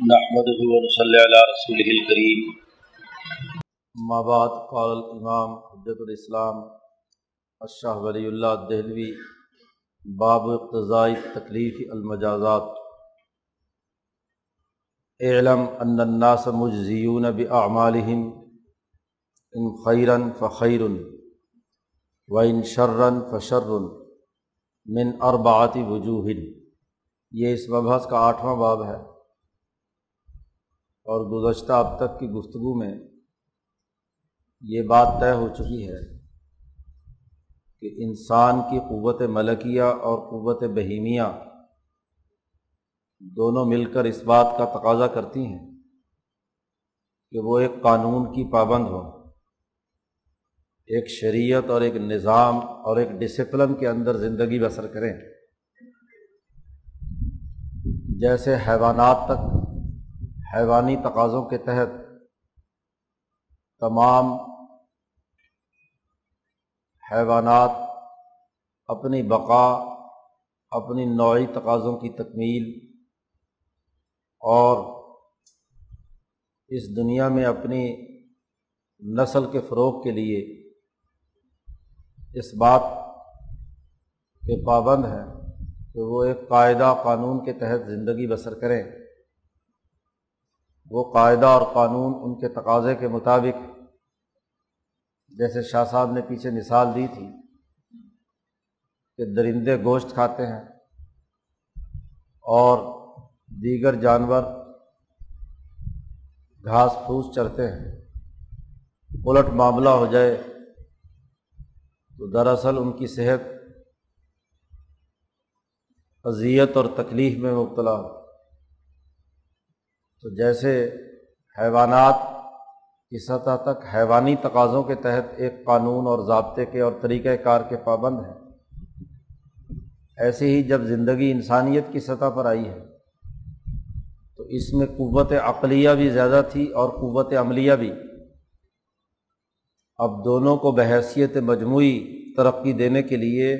نحمده ونصلي على رسوله الكريم. ما بعد، قال الامام حجت الاسلام الشاہ ولی اللہ دہلوی، باب اقتضائی تکلیف المجازات۔ اعلم ان الناس مجزیون باعمالهم، ان خیرا فخیر و ان شرن فشر من اربعات وجوہ یہ اس مبحث کا آٹھواں باب ہے۔ اور گزشتہ اب تک کی گفتگو میں یہ بات طے ہو چکی ہے کہ انسان کی قوت ملکیہ اور قوت بہیمیہ دونوں مل کر اس بات کا تقاضا کرتی ہیں کہ وہ ایک قانون کی پابند ہو ایک شریعت اور ایک نظام اور ایک ڈسپلن کے اندر زندگی بسر کریں۔ جیسے حیوانات تک حیوانی تقاضوں کے تحت تمام حیوانات اپنی بقا، اپنی نوعی تقاضوں کی تکمیل اور اس دنیا میں اپنی نسل کے فروغ کے لیے اس بات کے پابند ہیں کہ وہ ایک قاعدہ قانون کے تحت زندگی بسر کریں۔ وہ قاعدہ اور قانون ان کے تقاضے کے مطابق جیسے شاہ صاحب نے پیچھے مثال دی تھی کہ درندے گوشت کھاتے ہیں اور دیگر جانور گھاس پھوس چرتے ہیں، الٹ معاملہ ہو جائے تو دراصل ان کی صحت اذیت اور تکلیف میں مبتلا ہو۔ تو جیسے حیوانات کی سطح تک حیوانی تقاضوں کے تحت ایک قانون اور ضابطے کے اور طریقۂ کار کے پابند ہیں، ایسے ہی جب زندگی انسانیت کی سطح پر آئی ہے، تو اس میں قوت عقلیہ بھی زیادہ تھی اور قوت عملیہ بھی۔ اب دونوں کو بحیثیت مجموعی ترقی دینے کے لیے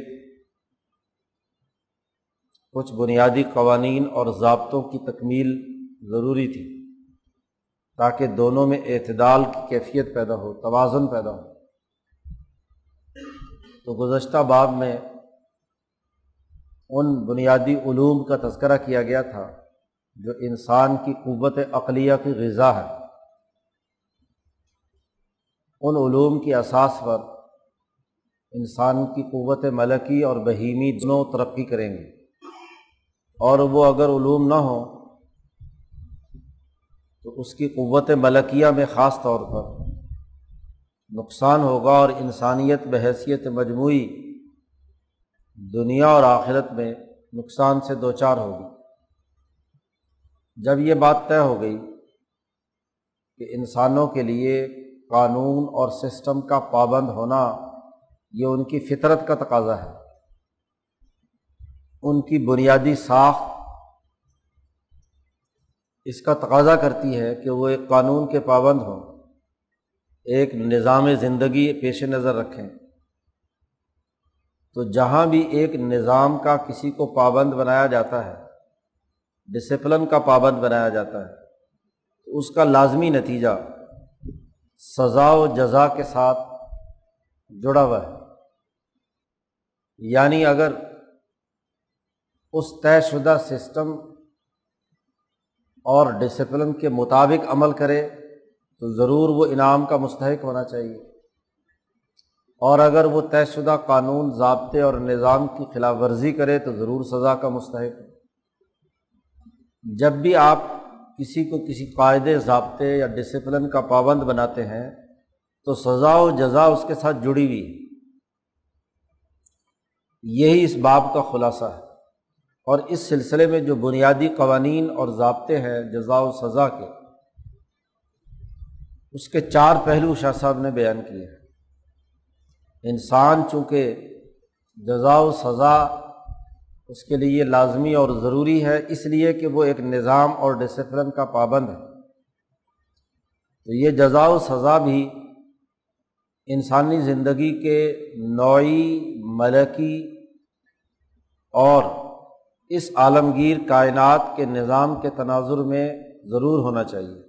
کچھ بنیادی قوانین اور ضابطوں کی تکمیل ضروری تھی تاکہ دونوں میں اعتدال کی کیفیت پیدا ہو، توازن پیدا ہو۔ تو گزشتہ باب میں ان بنیادی علوم کا تذکرہ کیا گیا تھا جو انسان کی قوت عقلیہ کی غذا ہے۔ ان علوم کی اساس پر انسان کی قوت ملکی اور بہیمی دونوں ترقی کریں گے۔ اور وہ اگر علوم نہ ہوں تو اس کی قوت ملکیہ میں خاص طور پر نقصان ہوگا اور انسانیت بحیثیت مجموعی دنیا اور آخرت میں نقصان سے دو چار ہوگی۔ جب یہ بات طے ہو گئی کہ انسانوں کے لیے قانون اور سسٹم کا پابند ہونا یہ ان کی فطرت کا تقاضا ہے۔ ان کی بنیادی ساخت اس کا تقاضا کرتی ہے کہ وہ ایک قانون کے پابند ہوں۔ ایک نظام زندگی پیش نظر رکھیں۔ تو جہاں بھی ایک نظام کا کسی کو پابند بنایا جاتا ہے ڈسپلن کا پابند بنایا جاتا ہے، تو اس کا لازمی نتیجہ سزا و جزا کے ساتھ جڑا ہوا ہے۔ یعنی اگر اس طے شدہ سسٹم اور ڈسپلن کے مطابق عمل کرے، تو ضرور وہ انعام کا مستحق ہونا چاہیے۔ اور اگر وہ طے شدہ قانون، ضابطے اور نظام کی خلاف ورزی کرے، تو ضرور سزا کا مستحق جب بھی آپ کسی کو کسی قاعدے، ضابطے یا ڈسپلن کا پابند بناتے ہیں، تو سزا و جزا اس کے ساتھ جڑی ہوئی ہے۔ یہی اس باب کا خلاصہ ہے۔ اور اس سلسلے میں جو بنیادی قوانین اور ضابطے ہیں جزا و سزا کے، اس کے چار پہلو شاہ صاحب نے بیان کیے ہیں۔ انسان چونکہ جزا و سزا اس کے لیے لازمی اور ضروری ہے، اس لیے کہ وہ ایک نظام اور ڈسپلن کا پابند ہے۔ تو یہ جزا و سزا بھی انسانی زندگی کے نوعی، ملکی اور اس عالمگیر کائنات کے نظام کے تناظر میں ضرور ہونا چاہیے۔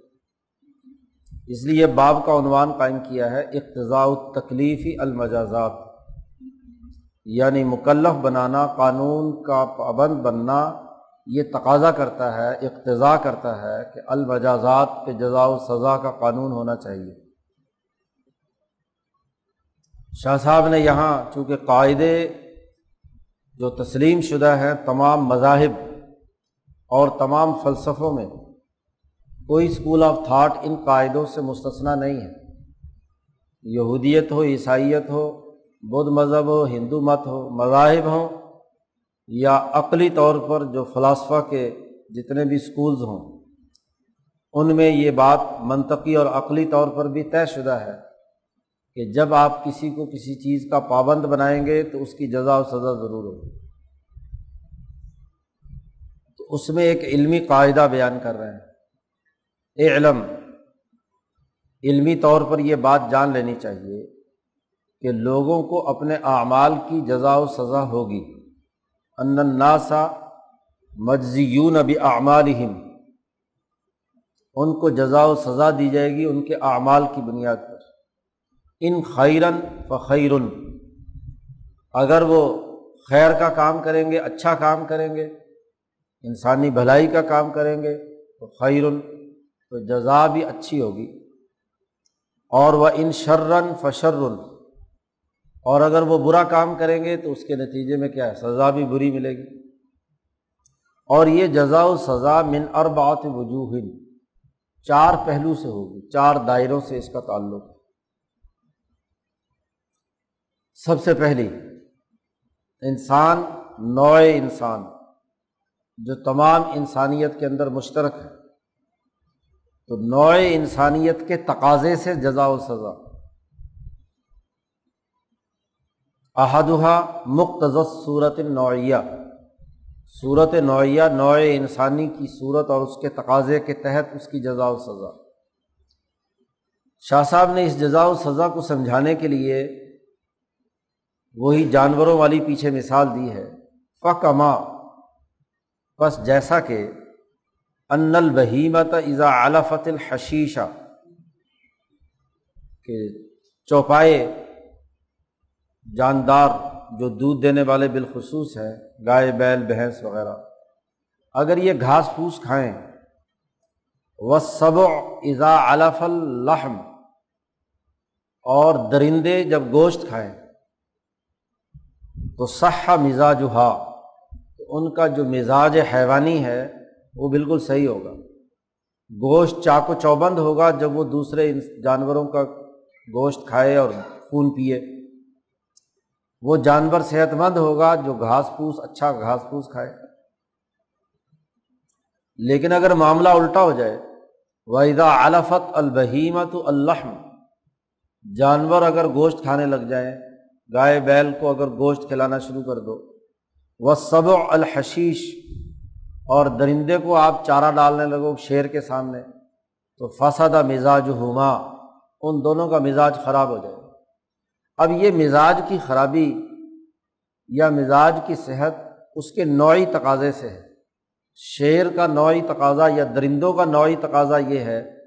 اس لیے باب کا عنوان قائم کیا ہے، اقتضاء تکلیفی المجازات یعنی مکلف بنانا، قانون کا پابند بننا، یہ تقاضا کرتا ہے، اقتضاء کرتا ہے کہ المجازات پہ جزا و سزا کا قانون ہونا چاہیے۔ شاہ صاحب نے یہاں چونکہ قاعدے جو تسلیم شدہ ہیں تمام مذاہب اور تمام فلسفوں میں، کوئی اسکول آف تھاٹ ان قاعدوں سے مستثنا نہیں ہے۔ یہودیت ہو، عیسائیت ہو، بدھ مذہب ہو، ہندو مت ہو، مذاہب ہوں یا عقلی طور پر جو فلاسفہ کے جتنے بھی اسکولز ہوں، ان میں یہ بات منطقی اور عقلی طور پر بھی طے شدہ ہے۔ کہ جب آپ کسی کو کسی چیز کا پابند بنائیں گے تو اس کی جزا و سزا ضرور ہوگی۔ تو اس میں ایک علمی قاعدہ بیان کر رہے ہیں۔ اے علم، علمی طور پر یہ بات جان لینی چاہیے کہ لوگوں کو اپنے اعمال کی جزا و سزا ہوگی۔ اناسا مجزیون ابھی اعمال ان کو جزا و سزا دی جائے گی، ان کے اعمال کی بنیاد پر۔ ان خیرن فخیرن۔ اگر وہ خیر کا کام کریں گے اچھا کام کریں گے، انسانی بھلائی کا کام کریں گے، تو خیرن، تو جزا بھی اچھی ہوگی۔ اور وہ ان شرن فشرن۔ اور اگر وہ برا کام کریں گے، تو اس کے نتیجے میں کیا ہے؟ سزا بھی بری ملے گی۔ اور یہ جزا و سزا من اربات وجوہ چار پہلو سے ہوگی، چار دائروں سے اس کا تعلق۔ سب سے پہلی، انسان، نوئے انسان، جو تمام انسانیت کے اندر مشترک ہے۔ تو نوئے انسانیت کے تقاضے سے جزا و سزا۔ احدہ مختص صورت نوعیہ صورت نوعیہ نوع انسانی کی صورت اور اس کے تقاضے کے تحت اس کی جزا و سزا۔ شاہ صاحب نے اس جزا و سزا کو سمجھانے کے لیے وہی جانوروں والی پیچھے مثال دی ہے۔ فکما بس جیسا کہ ان البہیمت ازا علفت الحشیشہ کہ چوپائے جاندار جو دودھ دینے والے بالخصوص ہیں، گائے، بیل، بھینس وغیرہ۔ اگر یہ گھاس پھوس کھائیں۔ وہ سب ازا علف الحم اور درندے جب گوشت کھائیں۔ تو صح مزاج ہا تو ان کا جو مزاج حیوانی ہے، وہ بالکل صحیح ہوگا۔ گوشت چاق و چوبند ہوگا جب وہ دوسرے جانوروں کا گوشت کھائے اور خون پیے۔ وہ جانور صحت مند ہوگا جو گھاس پھوس اچھا گھاس پھوس کھائے۔ لیکن اگر معاملہ الٹا ہو جائے وحدہ علفت البہیمت الحم جانور اگر گوشت کھانے لگ جائیں گائے بیل کو اگر گوشت کھلانا شروع کر دو۔ وہ سب الحشیش اور درندے کو آپ چارہ ڈالنے لگو شیر کے سامنے۔ تو فسادہ مزاج ہما ان دونوں کا مزاج خراب ہو جائے۔ اب یہ مزاج کی خرابی یا مزاج کی صحت اس کے نوعی تقاضے سے ہے۔ شیر کا نوعی تقاضا یا درندوں کا نوعی تقاضا یہ ہے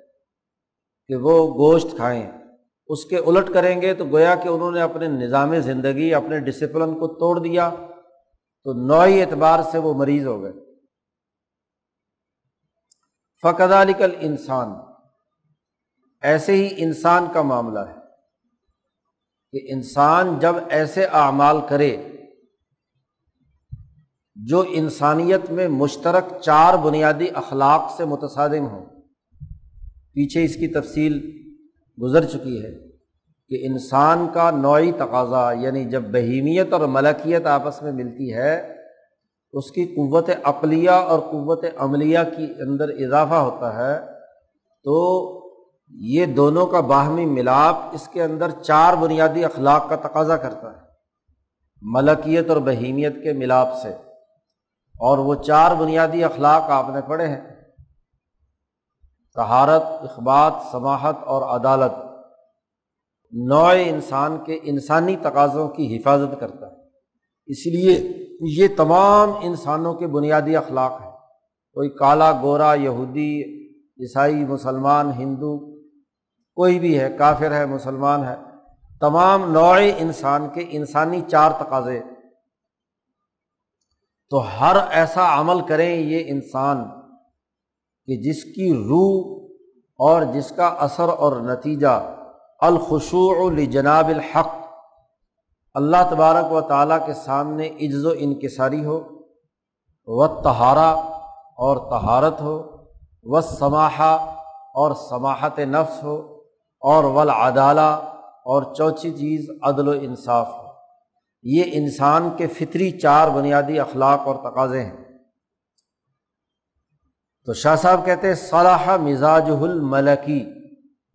کہ وہ گوشت کھائیں۔ اس کے الٹ کریں گے تو گویا کہ انہوں نے اپنے نظام زندگی، اپنے ڈسپلن کو توڑ دیا تو نوعی اعتبار سے وہ مریض ہو گئے۔ فقد علیکل انسان ایسے ہی انسان کا معاملہ ہے کہ انسان جب ایسے اعمال کرے جو انسانیت میں مشترک چار بنیادی اخلاق سے متصادم ہوں۔ پیچھے اس کی تفصیل گزر چکی ہے کہ انسان کا نوعی تقاضا یعنی جب بہیمیت اور ملکیت آپس میں ملتی ہے، اس کی قوت عقلیہ اور قوت عملیہ کی اندر اضافہ ہوتا ہے، تو یہ دونوں کا باہمی ملاپ اس کے اندر چار بنیادی اخلاق کا تقاضا کرتا ہے، ملکیت اور بہیمیت کے ملاپ سے۔ اور وہ چار بنیادی اخلاق آپ نے پڑھے ہیں۔ تہارت اخبات سماہت اور عدالت نوع انسان کے انسانی تقاضوں کی حفاظت کرتا ہے۔ اس لیے یہ تمام انسانوں کے بنیادی اخلاق ہیں۔ کوئی کالا گورا یہودی، عیسائی، مسلمان، ہندو، کوئی بھی ہے، کافر ہے، مسلمان ہے، تمام نوع انسان کے انسانی چار تقاضے۔ تو ہر ایسا عمل کریں، یہ انسان کہ جس کی روح اور جس کا اثر اور نتیجہ الخشوع لجناب الحق اللہ تبارک و تعالیٰ کے سامنے عز و انکساری ہو و تہارا اور تہارت ہو و سماحہ اور سماحت نفس ہو، اور ولادالہ اور چوتھی چیز عدل و انصاف ہو۔ یہ انسان کے فطری چار بنیادی اخلاق اور تقاضے ہیں۔ تو شاہ صاحب کہتے ہیں، صلاح مزاج الملکی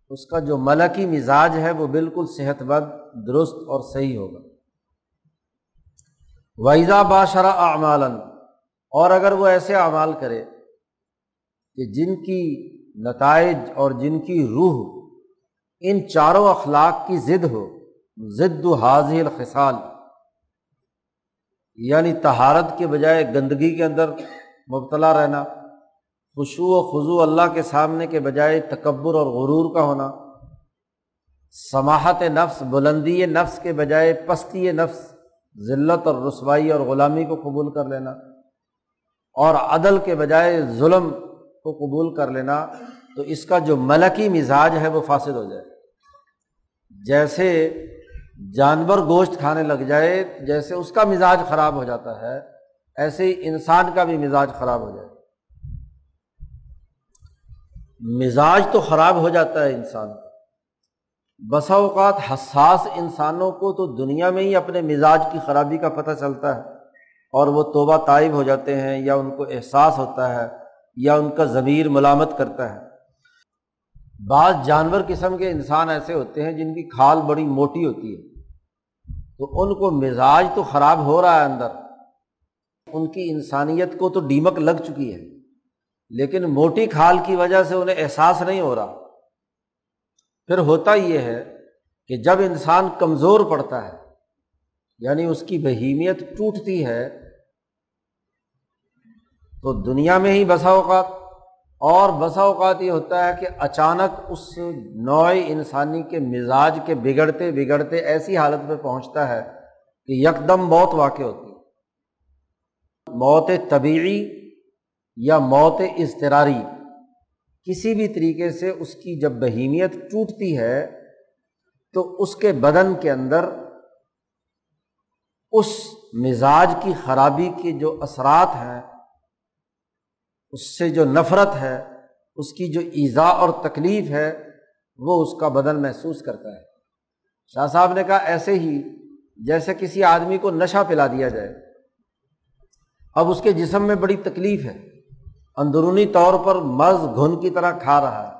اس کا جو ملکی مزاج ہے، وہ بالکل صحت مند درست اور صحیح ہوگا۔ ویزا باشرہ اعمال اور اگر وہ ایسے اعمال کرے کہ جن کی نتائج اور جن کی روح ان چاروں اخلاق کی ضد ہو، ضد و حاضل خسال یعنی تہارت کے بجائے گندگی کے اندر مبتلا رہنا خوشو و خضو اللہ کے سامنے کے بجائے تکبر اور غرور کا ہونا، سماحت نفس، بلندی نفس کے بجائے پستی نفس، ذلت اور رسوائی اور غلامی کو قبول کر لینا، اور عدل کے بجائے ظلم کو قبول کر لینا، تو اس کا جو ملکی مزاج ہے وہ فاصل ہو جائے۔ جیسے جانور گوشت کھانے لگ جائے، جیسے اس کا مزاج خراب ہو جاتا ہے، ایسے ہی انسان کا بھی مزاج خراب ہو جائے۔ مزاج تو خراب ہو جاتا ہے انسان کا۔ بسا اوقات حساس انسانوں کو تو دنیا میں ہی اپنے مزاج کی خرابی کا پتہ چلتا ہے اور وہ توبہ طائب ہو جاتے ہیں، یا ان کو احساس ہوتا ہے، یا ان کا ضمیر ملامت کرتا ہے۔ بعض جانور قسم کے انسان ایسے ہوتے ہیں جن کی کھال بڑی موٹی ہوتی ہے۔ تو ان کو مزاج تو خراب ہو رہا ہے اندر۔ ان کی انسانیت کو تو ڈیمک لگ چکی ہے۔ لیکن موٹی کھال کی وجہ سے انہیں احساس نہیں ہو رہا۔ پھر ہوتا یہ ہے کہ جب انسان کمزور پڑتا ہے یعنی اس کی بہیمیت ٹوٹتی ہے، تو دنیا میں ہی بسا اوقات، اور بسا اوقات یہ ہوتا ہے کہ اچانک اس نوع انسانی کے مزاج کے بگڑتے بگڑتے ایسی حالت میں پہنچتا ہے کہ یکدم موت واقع ہوتی۔ ہے موت طبیعی یا موت اضطراری۔ کسی بھی طریقے سے اس کی جب بہیمیت ٹوٹتی ہے، تو اس کے بدن کے اندر اس مزاج کی خرابی کے جو اثرات ہیں، اس سے جو نفرت ہے، اس کی جو ایزا اور تکلیف ہے، وہ اس کا بدن محسوس کرتا ہے۔ شاہ صاحب نے کہا، ایسے ہی جیسے کسی آدمی کو نشہ پلا دیا جائے، اب اس کے جسم میں بڑی تکلیف ہے۔ اندرونی طور پر مرض گھن کی طرح کھا رہا ہے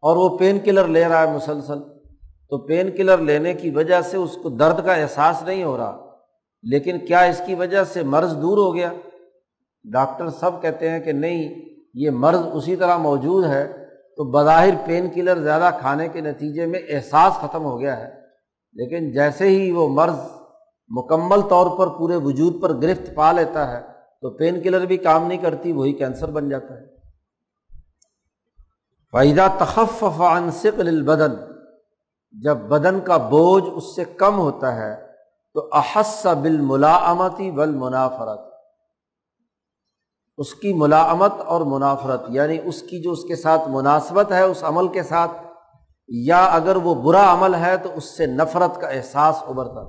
اور وہ پین کلر لے رہا ہے مسلسل۔ تو پین کلر لینے کی وجہ سے اس کو درد کا احساس نہیں ہو رہا۔ لیکن کیا اس کی وجہ سے مرض دور ہو گیا؟ ڈاکٹر سب کہتے ہیں کہ نہیں، یہ مرض اسی طرح موجود ہے۔ تو بظاہر پین کلر زیادہ کھانے کے نتیجے میں احساس ختم ہو گیا ہے۔ لیکن جیسے ہی وہ مرض مکمل طور پر پورے وجود پر گرفت پا لیتا ہے تو پین کلر بھی کام نہیں کرتی، وہی کینسر بن جاتا ہے۔ فائدہ تخف عنصل البدن، جب بدن کا بوجھ اس سے کم ہوتا ہے، تو احس بال ملامتی بل منافرت اس کی ملامت اور منافرت یعنی اس کی جو اس کے ساتھ مناسبت ہے، اس عمل کے ساتھ، یا اگر وہ برا عمل ہے، تو اس سے نفرت کا احساس ابھرتا۔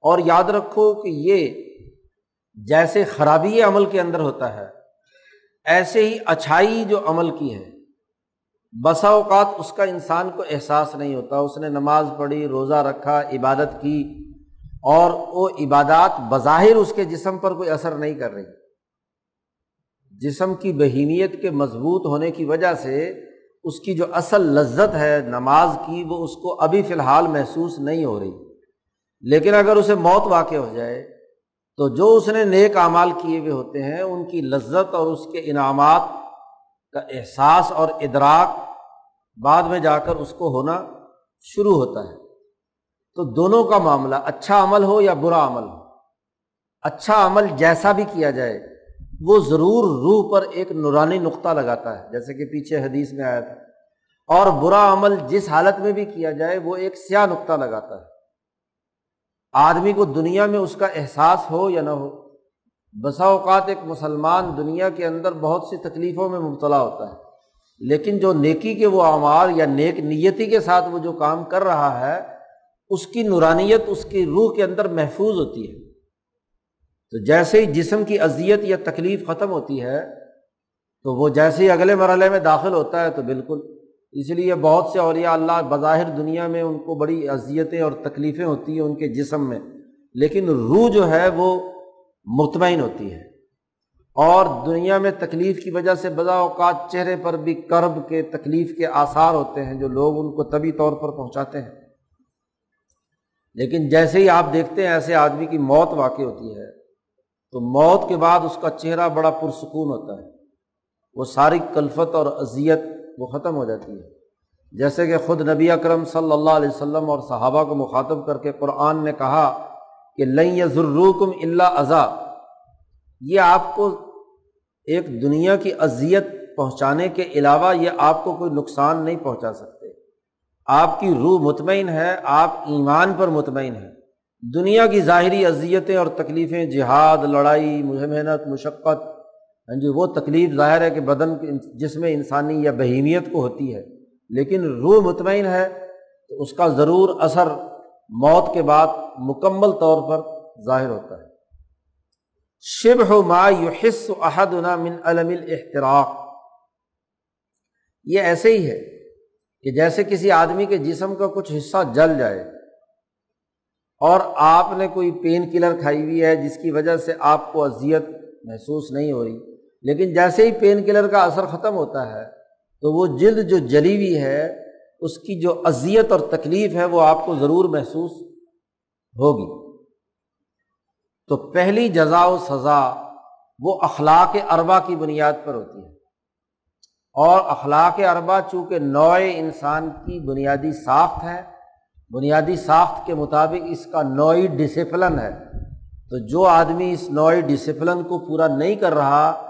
اور یاد رکھو کہ یہ جیسے خرابی عمل کے اندر ہوتا ہے، ایسے ہی اچھائی جو عمل کی ہے بسا اوقات اس کا انسان کو احساس نہیں ہوتا۔ اس نے نماز پڑھی، روزہ رکھا، عبادت کی اور وہ عبادات بظاہر اس کے جسم پر کوئی اثر نہیں کر رہی۔ جسم کی بہیمیت کے مضبوط ہونے کی وجہ سے اس کی جو اصل لذت ہے نماز کی، وہ اس کو ابھی فی الحال محسوس نہیں ہو رہی۔ لیکن اگر اسے موت واقع ہو جائے تو جو اس نے نیک اعمال کیے ہوئے ہوتے ہیں، ان کی لذت اور اس کے انعامات کا احساس اور ادراک بعد میں جا کر اس کو ہونا شروع ہوتا ہے۔ تو دونوں کا معاملہ اچھا عمل ہو یا برا عمل ہو اچھا عمل جیسا بھی کیا جائے، وہ ضرور روح پر ایک نورانی نقطہ لگاتا ہے، جیسے کہ پیچھے حدیث میں آیا تھا۔ اور برا عمل جس حالت میں بھی کیا جائے، وہ ایک سیاہ نقطہ لگاتا ہے۔ آدمی کو دنیا میں اس کا احساس ہو یا نہ ہو، بسا اوقات ایک مسلمان دنیا کے اندر بہت سی تکلیفوں میں مبتلا ہوتا ہے۔ لیکن جو نیکی کے وہ اعمال یا نیک نیتی کے ساتھ وہ جو کام کر رہا ہے، اس کی نورانیت، اس کی روح کے اندر محفوظ ہوتی ہے۔ تو جیسے ہی جسم کی اذیت یا تکلیف ختم ہوتی ہے، تو وہ جیسے ہی اگلے مرحلے میں داخل ہوتا ہے، تو بالکل اس لیے بہت سے اولیاء اللہ بظاہر دنیا میں ان کو بڑی اذیتیں اور تکلیفیں ہوتی ہیں ان کے جسم میں، لیکن روح جو ہے وہ مطمئن ہوتی ہے۔ اور دنیا میں تکلیف کی وجہ سے بعض اوقات چہرے پر بھی کرب کے تکلیف کے آثار ہوتے ہیں جو لوگ ان کو طبی طور پر پہنچاتے ہیں۔ لیکن جیسے ہی آپ دیکھتے ہیں ایسے آدمی کی موت واقع ہوتی ہے۔ تو موت کے بعد اس کا چہرہ بڑا پرسکون ہوتا ہے۔ وہ ساری کلفت اور اذیت وہ ختم ہو جاتی ہے۔ جیسے کہ خود نبی اکرم صلی اللہ علیہ وسلم اور صحابہ کو مخاطب کر کے قرآن نے کہا کہ لئی ضرورکم اللہ ازا یہ آپ کو ایک دنیا کی اذیت پہنچانے کے علاوہ یہ آپ کو کوئی نقصان نہیں پہنچا سکتے۔ آپ کی روح مطمئن ہے، آپ ایمان پر مطمئن ہیں۔ دنیا کی ظاہری اذیتیں اور تکلیفیں، جہاد، لڑائی محنت، مشقت ہاں جی وہ تکلیف ظاہر ہے کہ بدن جس میں انسانی یا بہیمیت کو ہوتی ہے، لیکن روح مطمئن ہے تو اس کا ضرور اثر موت کے بعد مکمل طور پر ظاہر ہوتا ہے۔ شب ہو ما یو احد من علم الاحتراق۔ یہ ایسے ہی ہے کہ جیسے کسی آدمی کے جسم کا کچھ حصہ جل جائے اور آپ نے کوئی پین کلر کھائی ہوئی ہے جس کی وجہ سے آپ کو اذیت محسوس نہیں ہو رہی لیکن جیسے ہی پین کلر کا اثر ختم ہوتا ہے، تو وہ جلد جو جلی ہوئی ہے، اس کی جو اذیت اور تکلیف ہے، وہ آپ کو ضرور محسوس ہوگی۔ تو پہلی جزا و سزا وہ اخلاق اربا کی بنیاد پر ہوتی ہے۔ اور اخلاق اربا چونکہ نوئے انسان کی بنیادی ساخت ہے، بنیادی ساخت کے مطابق اس کا نوئی ڈسپلن ہے۔ تو جو آدمی اس نوئی ڈسپلن کو پورا نہیں کر رہا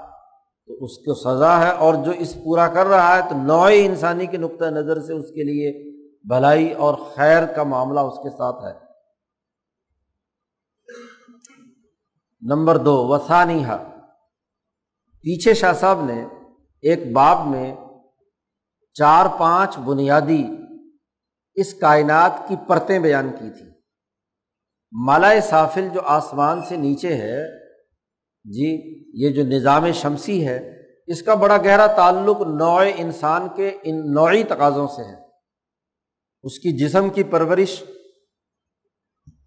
تو اس کو سزا ہے اور جو اس پورا کر رہا ہے تو نوئے انسانی کے نقطۂ نظر سے اس کے لیے بھلائی اور خیر کا معاملہ اس کے ساتھ ہے۔ نمبر دو وسانی پیچھے شاہ صاحب نے ایک باب میں چار پانچ بنیادی اس کائنات کی پرتیں بیان کی تھی مالائے سافل جو آسمان سے نیچے ہے جی یہ جو نظام شمسی ہے، اس کا بڑا گہرا تعلق نوع انسان کے ان نوعی تقاضوں سے ہے۔ اس کی جسم کی پرورش،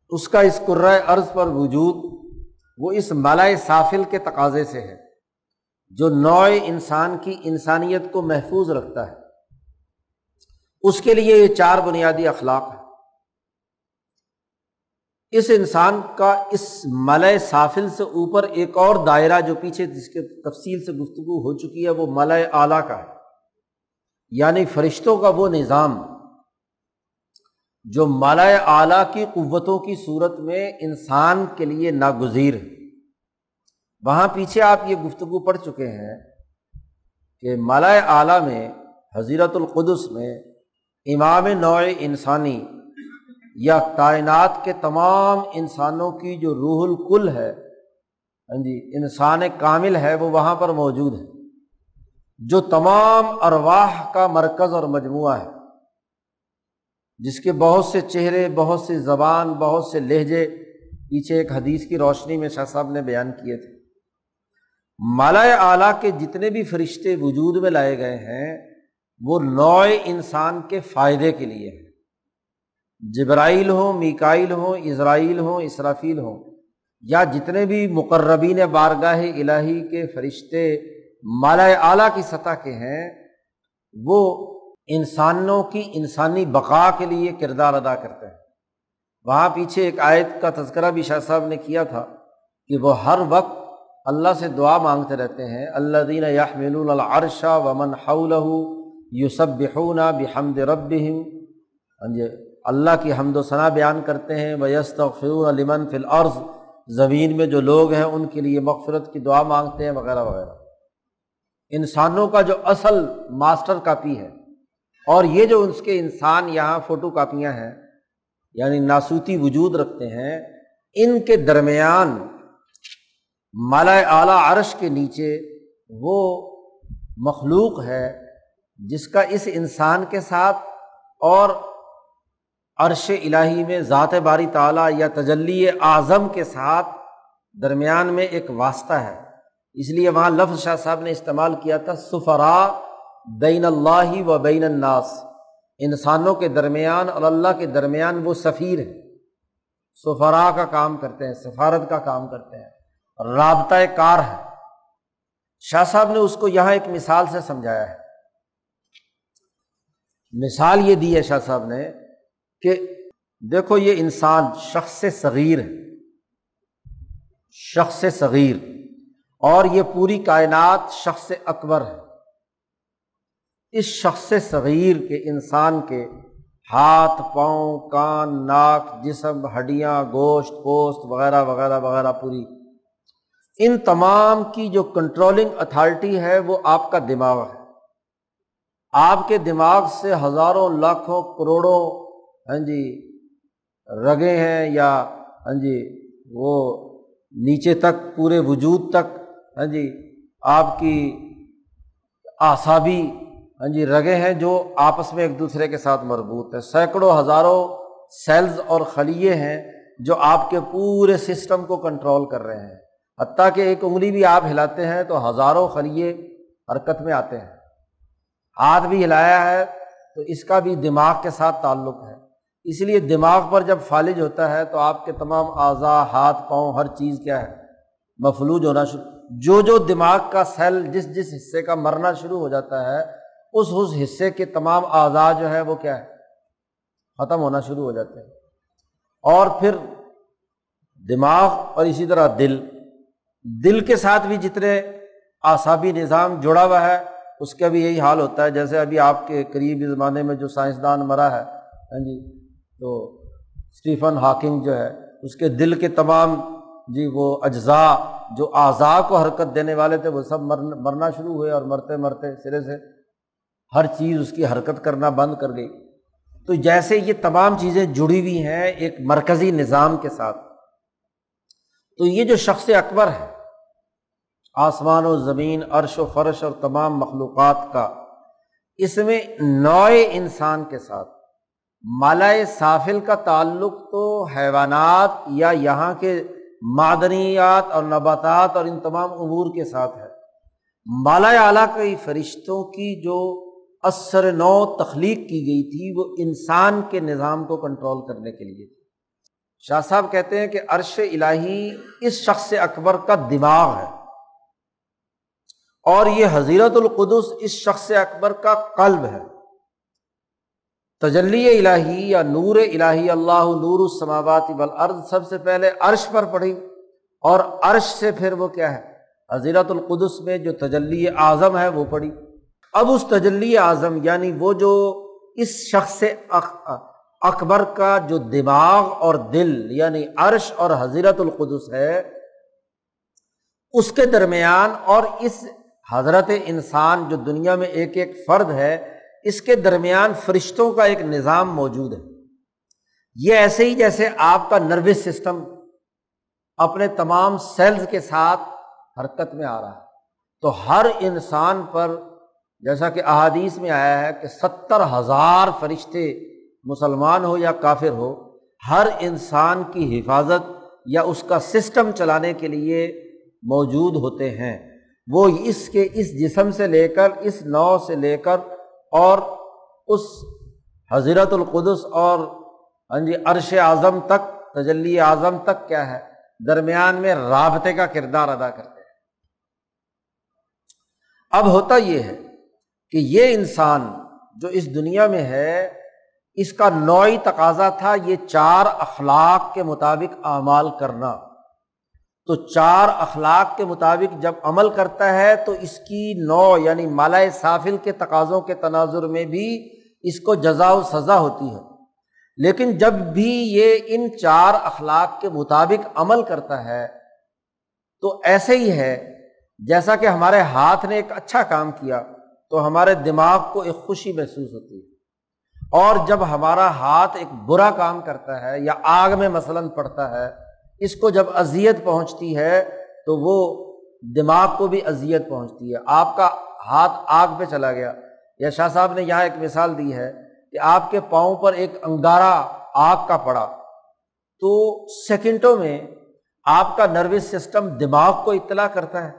اس کا اس قرۂۂ عرض پر وجود، وہ اس مالائے سافل کے تقاضے سے ہے، جو نوع انسان کی انسانیت کو محفوظ رکھتا ہے۔ اس کے لیے یہ چار بنیادی اخلاق ہیں۔ اس انسان کا اس ملئے سافل سے اوپر ایک اور دائرہ جو پیچھے جس کے تفصیل سے گفتگو ہو چکی ہے وہ ملئے اعلیٰ کا ہے۔ یعنی فرشتوں کا وہ نظام جو ملئے اعلیٰ کی قوتوں کی صورت میں انسان کے لیے ناگزیر ہے۔ وہاں پیچھے آپ یہ گفتگو پڑھ چکے ہیں کہ ملئے اعلیٰ میں حضیرت القدس میں امام نوع انسانی یا کائنات کے تمام انسانوں کی جو روح الکل ہے ہاں جی انسان کامل ہے، وہ وہاں پر موجود ہے۔ جو تمام ارواح کا مرکز اور مجموعہ ہے۔ جس کے بہت سے چہرے، بہت سی زبان، بہت سے لہجے پیچھے ایک حدیث کی روشنی میں شاہ صاحب نے بیان کیے تھے۔ مالا اعلیٰ کے جتنے بھی فرشتے وجود میں لائے گئے ہیں، وہ نوع انسان کے فائدے کے لیے ہے جبرائیل ہوں میکائل ہوں، اسرائیل ہوں، اسرافیل ہوں۔ یا جتنے بھی مقربین بارگاہ الہی کے فرشتے مالا اعلیٰ کی سطح کے ہیں، وہ انسانوں کی انسانی بقا کے لیے کردار ادا کرتے ہیں۔ وہاں پیچھے ایک آیت کا تذکرہ بھی شاہ صاحب نے کیا تھا کہ وہ ہر وقت اللہ سے دعا مانگتے رہتے ہیں اللہ دین یامین العرشہ ومن حول یوسب بحون بحمد رب ہاں جی اللہ کی حمد و ثنا بیان کرتے ہیں ویست فرون علمن فی العرض زمین میں جو لوگ ہیں ان کے لیے مغفرت کی دعا مانگتے ہیں، وغیرہ وغیرہ۔ انسانوں کا جو اصل ماسٹر کاپی ہے، اور یہ جو اس کے انسان یہاں فوٹو کاپیاں ہیں یعنی ناسوتی وجود رکھتے ہیں، ان کے درمیان مالا اعلیٰ عرش کے نیچے وہ مخلوق ہے جس کا اس انسان کے ساتھ اور عرش الہی میں ذات باری تعالیٰ یا تجلی اعظم کے ساتھ درمیان میں ایک واسطہ ہے۔ اس لیے وہاں لفظ شاہ صاحب نے استعمال کیا تھا سفرا بین اللہ و بین الناس۔ انسانوں کے درمیان اور اللہ کے درمیان وہ سفیر ہے سفرا کا کام کرتے ہیں، سفارت کا کام کرتے ہیں۔ اور رابطۂ کار ہے۔ شاہ صاحب نے اس کو یہاں ایک مثال سے سمجھایا ہے۔ مثال یہ دی ہے شاہ صاحب نے کہ دیکھو یہ انسان شخص صغیر ہے، شخص صغیر، اور یہ پوری کائنات شخص اکبر ہے۔ اس شخص صغیر کے انسان کے ہاتھ، پاؤں، کان، ناک، جسم، ہڈیاں، گوشت، پوست وغیرہ وغیرہ وغیرہ پوری۔ ان تمام کی جو کنٹرولنگ اتھارٹی ہے، وہ آپ کا دماغ ہے۔ آپ کے دماغ سے ہزاروں، لاکھوں، کروڑوں ہاں جی رگے ہیں یا ہاں جی وہ نیچے تک، پورے وجود تک ہاں جی آپ کی آسابی ہاں جی رگے ہیں جو آپس میں ایک دوسرے کے ساتھ مربوط ہیں۔ سینکڑوں، ہزاروں سیلز اور خلیے ہیں جو آپ کے پورے سسٹم کو کنٹرول کر رہے ہیں۔ حتیٰ کہ ایک انگلی بھی آپ ہلاتے ہیں تو ہزاروں خلیے حرکت میں آتے ہیں۔ ہاتھ بھی ہلایا ہے تو اس کا بھی دماغ کے ساتھ تعلق ہے۔ اس لیے دماغ پر جب فالج ہوتا ہے تو آپ کے تمام اعضاء، ہاتھ، پاؤں، ہر چیز کیا ہے؟ مفلوج ہونا شروع، جو جو دماغ کا سیل جس جس حصے کا مرنا شروع ہو جاتا ہے، اس اس حصے کے تمام اعضاء جو ہے وہ کیا ہے؟ ختم ہونا شروع ہو جاتے ہیں۔ اور پھر دماغ اور اسی طرح دل۔ دل کے ساتھ بھی جتنے آسابی نظام جڑا ہوا ہے، اس کا بھی یہی حال ہوتا ہے۔ جیسے ابھی آپ کے قریبی زمانے میں جو سائنسدان مرا ہے ہاں جی تو اسٹیفن ہاکنگ جو ہے، اس کے دل کے تمام جی وہ اجزاء جو اعضاء کو حرکت دینے والے تھے، وہ سب مرنا شروع ہوئے اور مرتے مرتے سرے سے ہر چیز اس کی حرکت کرنا بند کر گئی۔ تو جیسے یہ تمام چیزیں جڑی ہوئی ہیں ایک مرکزی نظام کے ساتھ، تو یہ جو شخص اکبر ہے، آسمان و زمین، عرش و فرش اور تمام مخلوقات کا، اس میں نوئے انسان کے ساتھ مالا سافل کا تعلق تو حیوانات یا یہاں کے معدنیات اور نباتات اور ان تمام امور کے ساتھ ہے۔ مالا اعلیٰ کے فرشتوں کی جو اثر نو تخلیق کی گئی تھی، وہ انسان کے نظام کو کنٹرول کرنے کے لیے تھی۔ شاہ صاحب کہتے ہیں کہ عرش الہی اس شخص اکبر کا دماغ ہے۔ اور یہ حضیرت القدس اس شخص اکبر کا قلب ہے۔ تجلی الہی یا نور الہی اللہ نور السماوات والارض سب سے پہلے عرش پر پڑھی اور عرش سے پھر وہ کیا ہے؟ حضیرت القدس میں جو تجلی اعظم ہے وہ پڑھی۔ اب اس تجلی اعظم یعنی وہ جو اس شخص اکبر کا جو دماغ اور دل یعنی عرش اور حضیرت القدس ہے، اس کے درمیان اور اس حضرت انسان جو دنیا میں ایک ایک فرد ہے اس کے درمیان فرشتوں کا ایک نظام موجود ہے۔ یہ ایسے ہی جیسے آپ کا نروس سسٹم اپنے تمام سیلز کے ساتھ حرکت میں آ رہا ہے۔ تو ہر انسان پر جیسا کہ احادیث میں آیا ہے کہ ستر ہزار فرشتے مسلمان ہو یا کافر ہو، ہر انسان کی حفاظت یا اس کا سسٹم چلانے کے لیے موجود ہوتے ہیں۔ وہ اس کے، اس جسم سے لے کر، اس نو سے لے کر اور اس حضرت القدس اور ہاں جی عرش اعظم تک، تجلی اعظم تک کیا ہے؟ درمیان میں رابطے کا کردار ادا کرتے ہیں۔ اب ہوتا یہ ہے کہ یہ انسان جو اس دنیا میں ہے، اس کا نوعی تقاضا تھا یہ چار اخلاق کے مطابق اعمال کرنا۔ تو چار اخلاق کے مطابق جب عمل کرتا ہے تو اس کی نو یعنی مالا سافل کے تقاضوں کے تناظر میں بھی اس کو جزا و سزا ہوتی ہے۔ لیکن جب بھی یہ ان چار اخلاق کے مطابق عمل کرتا ہے تو ایسے ہی ہے، جیسا کہ ہمارے ہاتھ نے ایک اچھا کام کیا تو ہمارے دماغ کو ایک خوشی محسوس ہوتی ہے۔ اور جب ہمارا ہاتھ ایک برا کام کرتا ہے یا آگ میں مثلاً پڑتا ہے اس کو جب اذیت پہنچتی ہے تو وہ دماغ کو بھی اذیت پہنچتی ہے۔ آپ کا ہاتھ آگ پہ چلا گیا۔ یا شاہ صاحب نے یہاں ایک مثال دی ہے کہ آپ کے پاؤں پر ایک انگارا آگ کا پڑا۔ تو سیکنڈوں میں آپ کا نروس سسٹم دماغ کو اطلاع کرتا ہے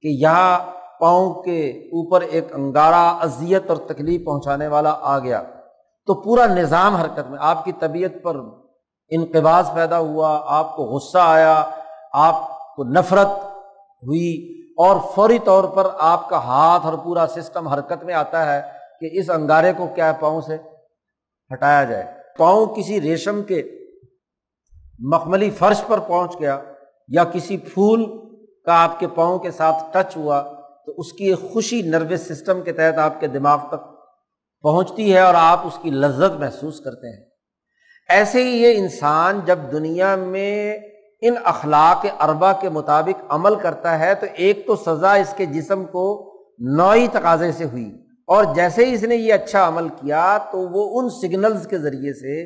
کہ یہاں پاؤں کے اوپر ایک انگارا اذیت اور تکلیف پہنچانے والا آ گیا۔ تو پورا نظام حرکت میں آپ کی طبیعت پر انقباز پیدا ہوا، آپ کو غصہ آیا، آپ کو نفرت ہوئی اور فوری طور پر آپ کا ہاتھ اور پورا سسٹم حرکت میں آتا ہے کہ اس انگارے کو کیا پاؤں سے ہٹایا جائے۔ پاؤں کسی ریشم کے مخملی فرش پر پہنچ گیا یا کسی پھول کا آپ کے پاؤں کے ساتھ ٹچ ہوا تو اس کی ایک خوشی نروس سسٹم کے تحت آپ کے دماغ تک پہنچتی ہے اور آپ اس کی لذت محسوس کرتے ہیں۔ ایسے ہی یہ انسان جب دنیا میں ان اخلاق اربا کے مطابق عمل کرتا ہے تو ایک تو سزا اس کے جسم کو نوئی تقاضے سے ہوئی اور جیسے ہی اس نے یہ اچھا عمل کیا تو وہ ان سگنلز کے ذریعے سے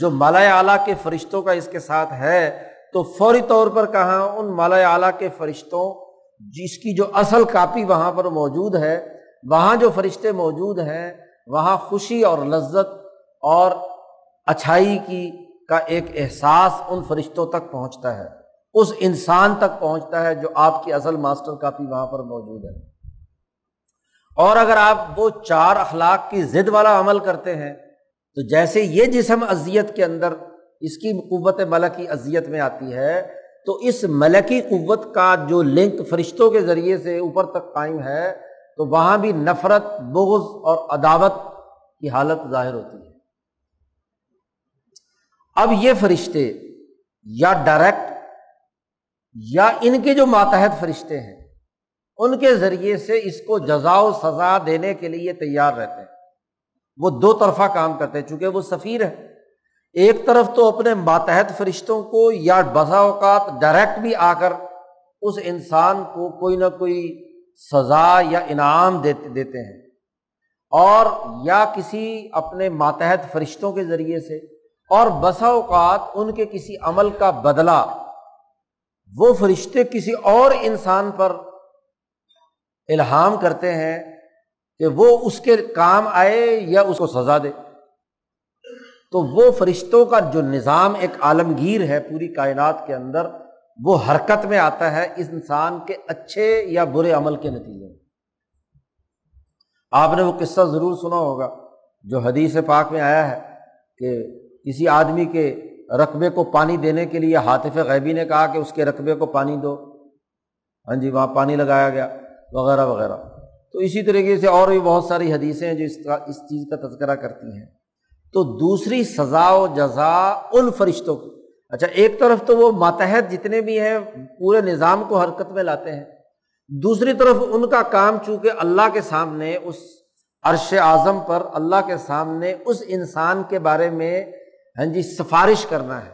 جو مالا اعلیٰ کے فرشتوں کا اس کے ساتھ ہے تو فوری طور پر کہاں ان مالا اعلیٰ کے فرشتوں جس کی جو اصل کاپی وہاں پر موجود ہے، وہاں جو فرشتے موجود ہیں، وہاں خوشی اور لذت اور اچھائی کی کا ایک احساس ان فرشتوں تک پہنچتا ہے۔ اس انسان تک پہنچتا ہے جو آپ کی اصل ماسٹر کاپی وہاں پر موجود ہے۔ اور اگر آپ وہ چار اخلاق کی ضد والا عمل کرتے ہیں، تو جیسے یہ جسم اذیت کے اندر اس کی قوت ملکی اذیت میں آتی ہے، تو اس ملکی قوت کا جو لنک فرشتوں کے ذریعے سے اوپر تک قائم ہے، تو وہاں بھی نفرت، بغض اور عداوت کی حالت ظاہر ہوتی ہے۔ اب یہ فرشتے یا ڈائریکٹ یا ان کے جو ماتحت فرشتے ہیں، ان کے ذریعے سے اس کو جزا و سزا دینے کے لیے تیار رہتے ہیں۔ وہ دو طرفہ کام کرتے ہیں، چونکہ وہ سفیر ہے ایک طرف تو اپنے ماتحت فرشتوں کو یا بسا اوقات ڈائریکٹ بھی آ کر اس انسان کو کوئی نہ کوئی سزا یا انعام دیتے دیتے ہیں۔ اور یا کسی اپنے ماتحت فرشتوں کے ذریعے سے اور بسا اوقات ان کے کسی عمل کا بدلہ، وہ فرشتے کسی اور انسان پر الہام کرتے ہیں کہ وہ اس کے کام آئے یا اس کو سزا دے۔ تو وہ فرشتوں کا جو نظام ایک عالمگیر ہے پوری کائنات کے اندر، وہ حرکت میں آتا ہے اس انسان کے اچھے یا برے عمل کے نتیجے میں۔ آپ نے وہ قصہ ضرور سنا ہوگا جو حدیث پاک میں آیا ہے کہ کسی آدمی کے رقبے کو پانی دینے کے لیے حاطف غیبی نے کہا کہ اس کے رقبے کو پانی دو۔ ہاں جی وہاں پانی لگایا گیا، وغیرہ وغیرہ۔ تو اسی طریقے سے اور بھی بہت ساری حدیثیں ہیں جو اس کا، اس چیز کا تذکرہ کرتی ہیں۔ تو دوسری سزا و جزا ان فرشتوں کی۔ اچھا ایک طرف تو وہ ماتحت جتنے بھی ہیں، پورے نظام کو حرکت میں لاتے ہیں۔ دوسری طرف ان کا کام، چونکہ اللہ کے سامنے، اس عرش اعظم پر اللہ کے سامنے، اس انسان کے بارے میں ہاں جی سفارش کرنا ہے۔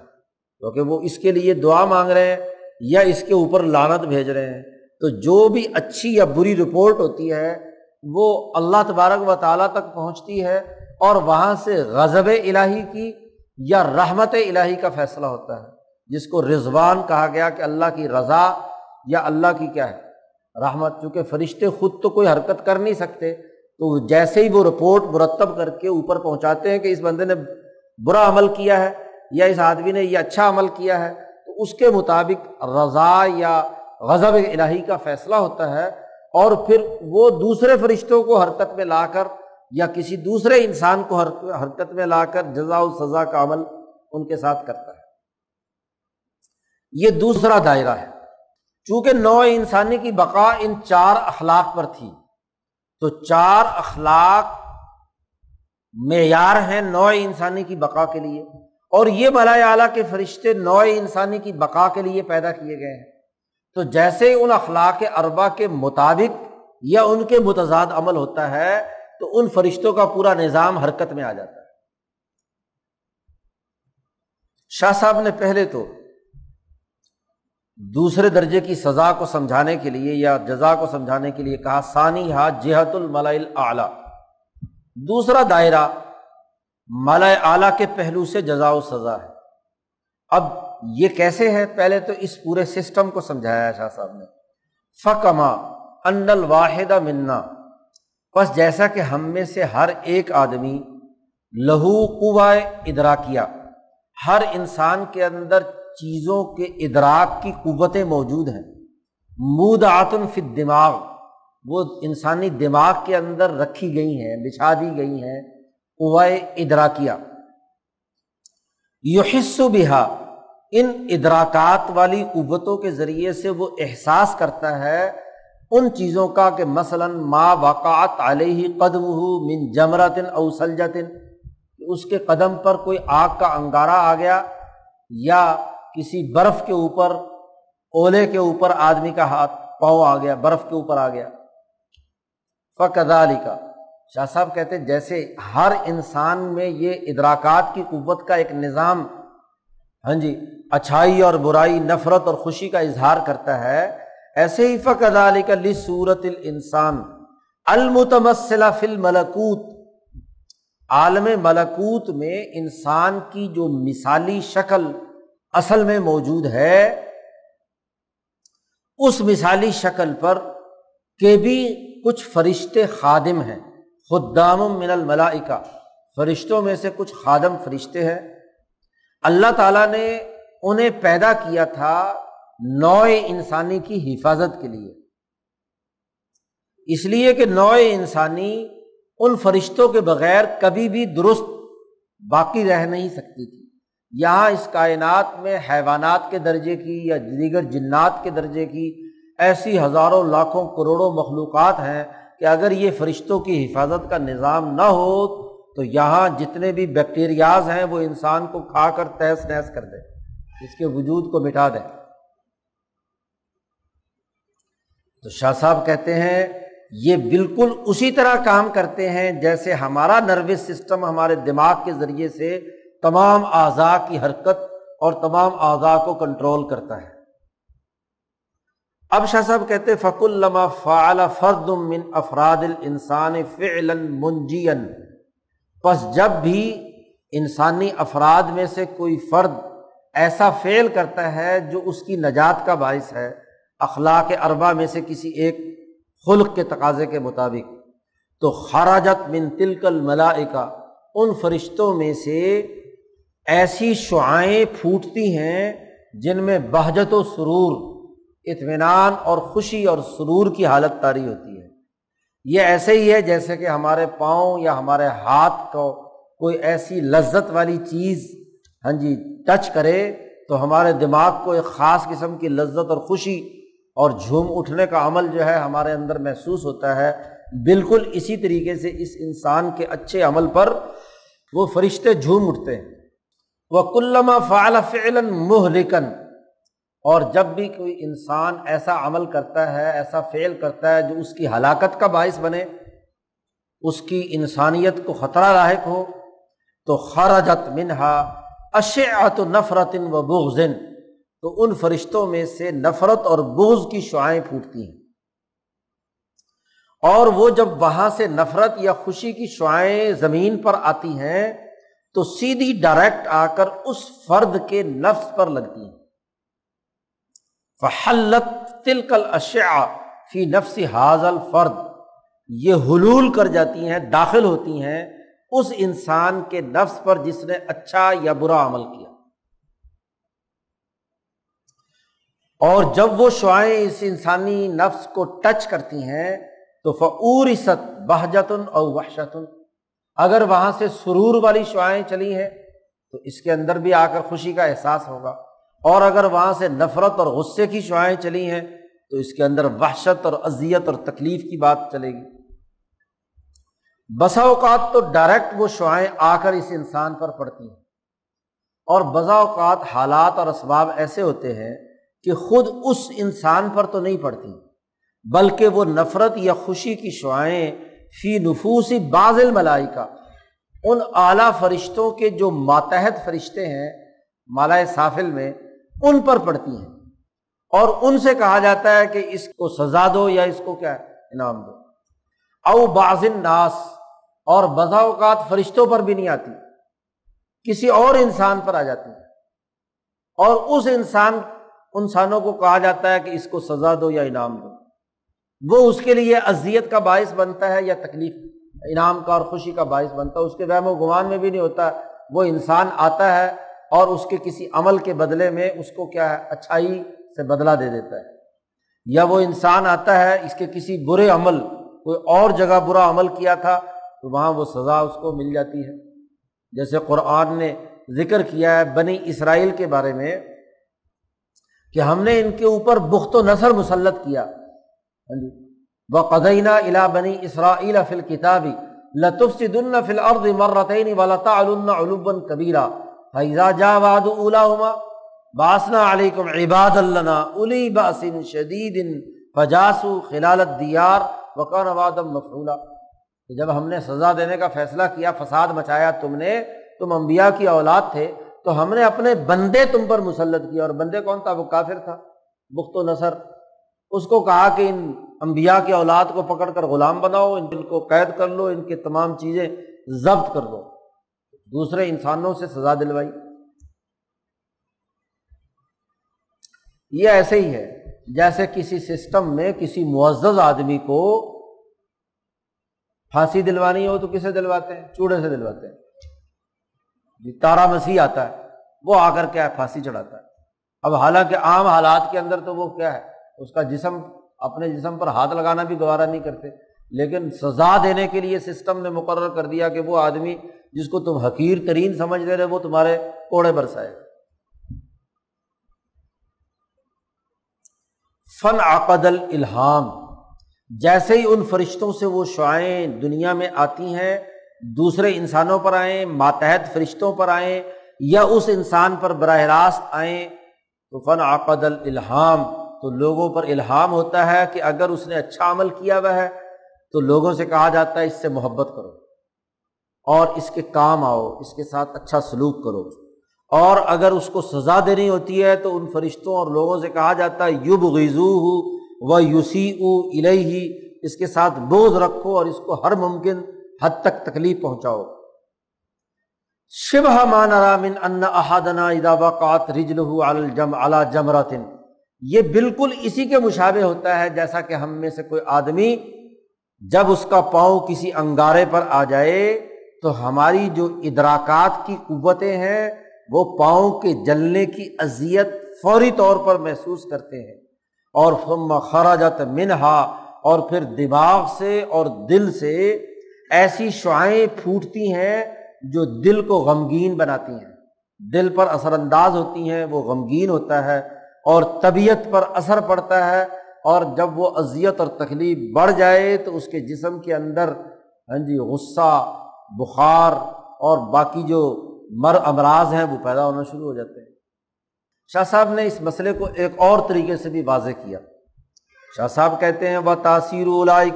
کیونکہ وہ اس کے لیے دعا مانگ رہے ہیں یا اس کے اوپر لانت بھیج رہے ہیں۔ تو جو بھی اچھی یا بری رپورٹ ہوتی ہے، وہ اللہ تبارک و تعالیٰ تک پہنچتی ہے اور وہاں سے غضب الہی کی یا رحمت الہی کا فیصلہ ہوتا ہے، جس کو رضوان کہا گیا کہ اللہ کی رضا یا اللہ کی کیا ہے؟ رحمت۔ چونکہ فرشتے خود تو کوئی حرکت کر نہیں سکتے، تو جیسے ہی وہ رپورٹ مرتب کر کے اوپر پہنچاتے ہیں کہ اس بندے نے برا عمل کیا ہے یا اس آدمی نے یہ اچھا عمل کیا ہے، تو اس کے مطابق رضا یا غضب الہی کا فیصلہ ہوتا ہے اور پھر وہ دوسرے فرشتوں کو حرکت میں لا کر یا کسی دوسرے انسان کو حرکت میں لا کر جزا و سزا کا عمل ان کے ساتھ کرتا ہے۔ یہ دوسرا دائرہ ہے۔ چونکہ نو انسانی کی بقا ان چار اخلاق پر تھی، تو چار اخلاق معیار ہیں نو انسانی کی بقا کے لیے، اور یہ بلائے اعلیٰ کے فرشتے نو انسانی کی بقا کے لیے پیدا کیے گئے ہیں۔ تو جیسے ان اخلاق اربا کے مطابق یا ان کے متضاد عمل ہوتا ہے، تو ان فرشتوں کا پورا نظام حرکت میں آ جاتا ہے۔ شاہ صاحب نے پہلے تو دوسرے درجے کی سزا کو سمجھانے کے لیے یا جزا کو سمجھانے کے لیے کہا، ثانی ہا جہت الملائل دوسرا دائرہ مالا اعلیٰ کے پہلو سے جزا و سزا ہے۔ اب یہ کیسے ہے؟ پہلے تو اس پورے سسٹم کو سمجھایا شاہ صاحب نے۔ فکما ان الواحدہ منا۔ بس جیسا کہ ہم میں سے ہر ایک آدمی لہو قوائے ادراکیا ہر انسان کے اندر چیزوں کے ادراک کی قوتیں موجود ہیں۔ مود آتم فی دماغ وہ انسانی دماغ کے اندر رکھی گئی ہیں، بچھا دی گئی ہیں، قوائے ادراکیا یو حص بہا، ان ادراکات والی قوتوں کے ذریعے سے وہ احساس کرتا ہے ان چیزوں کا کہ مثلاً ما وقات علیہ قدم ہو من جمرتن اوسلجتن اس کے قدم پر کوئی آگ کا انگارہ آ گیا یا کسی برف کے اوپر، اولے کے اوپر آدمی کا ہاتھ پاؤں آ گیا، برف کے اوپر آ گیا۔ فقدا علی کا شاہ صاحب کہتے جیسے ہر انسان میں یہ ادراکات کی قوت کا ایک نظام ہاں جی اچھائی اور برائی، نفرت اور خوشی کا اظہار کرتا ہے، ایسے ہی فقد علی کا لصورت الانسان۔ المتمسلہ فل ملکوت عالم ملکوت میں انسان کی جو مثالی شکل اصل میں موجود ہے، اس مثالی شکل پر کہ بھی کچھ فرشتے خادم ہیں۔ خدام من الملائکہ۔ فرشتوں میں سے کچھ خادم فرشتے ہیں۔ اللہ تعالیٰ نے انہیں پیدا کیا تھا نوع انسانی کی حفاظت کے لیے۔ اس لیے کہ نوع انسانی ان فرشتوں کے بغیر کبھی بھی درست باقی رہ نہیں سکتی تھی۔ یہاں اس کائنات میں حیوانات کے درجے کی یا دیگر جنات کے درجے کی ایسی ہزاروں لاکھوں کروڑوں مخلوقات ہیں کہ اگر یہ فرشتوں کی حفاظت کا نظام نہ ہو تو یہاں جتنے بھی بیکٹیریاز ہیں وہ انسان کو کھا کر تیس نیس کر دیں، اس کے وجود کو مٹا دیں۔ تو شاہ صاحب کہتے ہیں، یہ بالکل اسی طرح کام کرتے ہیں جیسے ہمارا نروس سسٹم ہمارے دماغ کے ذریعے سے تمام اعضاء کی حرکت اور تمام اعضاء کو کنٹرول کرتا ہے۔ اب شاہ صاحب کہتے فق الما فعال فرد من افراد الانسان فعلا منجین پس جب بھی انسانی افراد میں سے کوئی فرد ایسا فعل کرتا ہے جو اس کی نجات کا باعث ہے، اخلاق اربا میں سے کسی ایک خلق کے تقاضے کے مطابق، تو خراجت من تلکل ملائکہ ان فرشتوں میں سے ایسی شعائیں پھوٹتی ہیں جن میں بہجت و سرور اطمینان اور خوشی اور سرور کی حالت تاری ہوتی ہے۔ یہ ایسے ہی ہے جیسے کہ ہمارے پاؤں یا ہمارے ہاتھ کو کوئی ایسی لذت والی چیز ہاں جی ٹچ کرے تو ہمارے دماغ کو ایک خاص قسم کی لذت اور خوشی اور جھوم اٹھنے کا عمل جو ہے ہمارے اندر محسوس ہوتا ہے۔ بالکل اسی طریقے سے اس انسان کے اچھے عمل پر وہ فرشتے جھوم اٹھتے ہیں۔ وہ کلما فعال فعلاً محلکن اور جب بھی کوئی انسان ایسا عمل کرتا ہے، ایسا فعل کرتا ہے جو اس کی ہلاکت کا باعث بنے، اس کی انسانیت کو خطرہ لاحق ہو، تو خراجت منہا اشعت نفرت و بغزن تو ان فرشتوں میں سے نفرت اور بغض کی شعائیں پھوٹتی ہیں۔ اور وہ جب وہاں سے نفرت یا خوشی کی شعائیں زمین پر آتی ہیں، تو سیدھی ڈائریکٹ آ کر اس فرد کے نفس پر لگتی ہیں۔ فحلت تلکل اشیا فی نفسی حاضل فرد یہ حلول کر جاتی ہیں، داخل ہوتی ہیں اس انسان کے نفس پر جس نے اچھا یا برا عمل کیا۔ اور جب وہ شعائیں اس انسانی نفس کو ٹچ کرتی ہیں تو فعور ست بہجتن اور وحشتن اگر وہاں سے سرور والی شعائیں چلی ہیں تو اس کے اندر بھی آ کر خوشی کا احساس ہوگا۔ اور اگر وہاں سے نفرت اور غصے کی شعائیں چلی ہیں، تو اس کے اندر وحشت اور اذیت اور تکلیف کی بات چلے گی۔ بسا اوقات تو ڈائریکٹ وہ شعائیں آ کر اس انسان پر پڑتی ہیں۔ اور بسا اوقات حالات اور اسباب ایسے ہوتے ہیں کہ خود اس انسان پر تو نہیں پڑتی، بلکہ وہ نفرت یا خوشی کی شعائیں فی نفوسی بازل ملائی کا ان اعلیٰ فرشتوں کے جو ماتحت فرشتے ہیں مالا سافل میں ان پر پڑتی ہیں۔ اور ان سے کہا جاتا ہے کہ اس کو سزا دو یا اس کو کیا انعام دو۔ او بازن ناس اور بذا اوقات فرشتوں پر بھی نہیں آتی۔ کسی اور انسان پر آ جاتی ہے اور اس انسان، انسانوں کو کہا جاتا ہے کہ اس کو سزا دو یا انعام دو۔ وہ اس کے لیے اذیت کا باعث بنتا ہے یا تکلیف، انعام کا اور خوشی کا باعث بنتا ہے۔ اس کے وہم و گمان میں بھی نہیں ہوتا۔ وہ انسان آتا ہے اور اس کے کسی عمل کے بدلے میں اس کو کیا ہے؟ اچھائی سے بدلا دے دیتا ہے۔ یا وہ انسان آتا ہے، اس کے کسی برے عمل، کوئی اور جگہ برا عمل کیا تھا، تو وہاں وہ سزا اس کو مل جاتی ہے۔ جیسے قرآن نے ذکر کیا ہے بنی اسرائیل کے بارے میں کہ ہم نے ان کے اوپر بخت و نثر مسلط کیا۔ ہاں جی۔ وہ قدینہ الا بنی اسرائیل فل کتابی لطف دن فل عرض مرتعین ولطا علوبن کبیرہ فیضا جا واد اولا باسنا علیکم عباد اللہ الی باسن شدید فجاسو خلالت دیار وقان وادم مفرولا جب ہم نے سزا دینے کا فیصلہ کیا، فساد مچایا تم نے، تم انبیاء کی اولاد تھے، تو ہم نے اپنے بندے تم پر مسلط کیا۔ اور بندے کون تھا؟ وہ کافر تھا، بخت و نثر اس کو کہا کہ ان انبیاء کی اولاد کو پکڑ کر غلام بناؤ، ان کو قید کر لو، ان کی تمام چیزیں ضبط کر دو۔ دوسرے انسانوں سے سزا دلوائی۔ یہ ایسے ہی ہے، جیسے کسی سسٹم میں کسی معزز آدمی کو پھانسی دلوانی ہو تو کسے دلواتے ہیں؟ چوڑے سے دلواتے ہیں۔ جی تارا مسیح آتا ہے، وہ آ کر کیا ہے؟ پھانسی چڑھاتا ہے۔ اب حالانکہ عام حالات کے اندر تو وہ کیا ہے؟ اس کا جسم، اپنے جسم پر ہاتھ لگانا بھی گوارا نہیں کرتے۔ لیکن سزا دینے کے لیے سسٹم نے مقرر کر دیا کہ وہ آدمی جس کو تم حقیر ترین سمجھ رہے وہ تمہارے کوڑے برسائے فن عقد الحام جیسے ہی ان فرشتوں سے وہ شعائیں دنیا میں آتی ہیں، دوسرے انسانوں پر آئیں، ماتحت فرشتوں پر آئیں یا اس انسان پر براہ راست آئیں، تو فن عقد الحام تو لوگوں پر الحام ہوتا ہے کہ اگر اس نے اچھا عمل کیا ہوا ہے تو لوگوں سے کہا جاتا ہے اس سے محبت کرو اور اس کے کام آؤ، اس کے ساتھ اچھا سلوک کرو۔ اور اگر اس کو سزا دینی ہوتی ہے تو ان فرشتوں اور لوگوں سے کہا جاتا ہے یوب غیزو ہو و یوسی او الہی اس کے ساتھ بوجھ رکھو اور اس کو ہر ممکن حد تک تکلیف پہنچاؤ۔ شبہ مان رامن ان احادنا ادا وقات رجل الجم اعلی جمراتن یہ بالکل اسی کے مشابے ہوتا ہے جیسا کہ ہم میں سے کوئی آدمی جب اس کا پاؤں کسی انگارے پر آ جائے تو ہماری جو ادراکات کی قوتیں ہیں، وہ پاؤں کے جلنے کی اذیت فوری طور پر محسوس کرتے ہیں۔ اور خراجت منہا، اور پھر دماغ سے اور دل سے ایسی شعائیں پھوٹتی ہیں جو دل کو غمگین بناتی ہیں۔ دل پر اثر انداز ہوتی ہیں، وہ غمگین ہوتا ہے، اور طبیعت پر اثر پڑتا ہے اور جب وہ اذیت اور تکلیف بڑھ جائے تو اس کے جسم کے اندر ہاں جی غصہ، بخار اور باقی جو مر امراض ہیں وہ پیدا ہونا شروع ہو جاتے ہیں۔ شاہ صاحب نے اس مسئلے کو ایک اور طریقے سے بھی واضح کیا۔ شاہ صاحب کہتے ہیں وہ تاثیر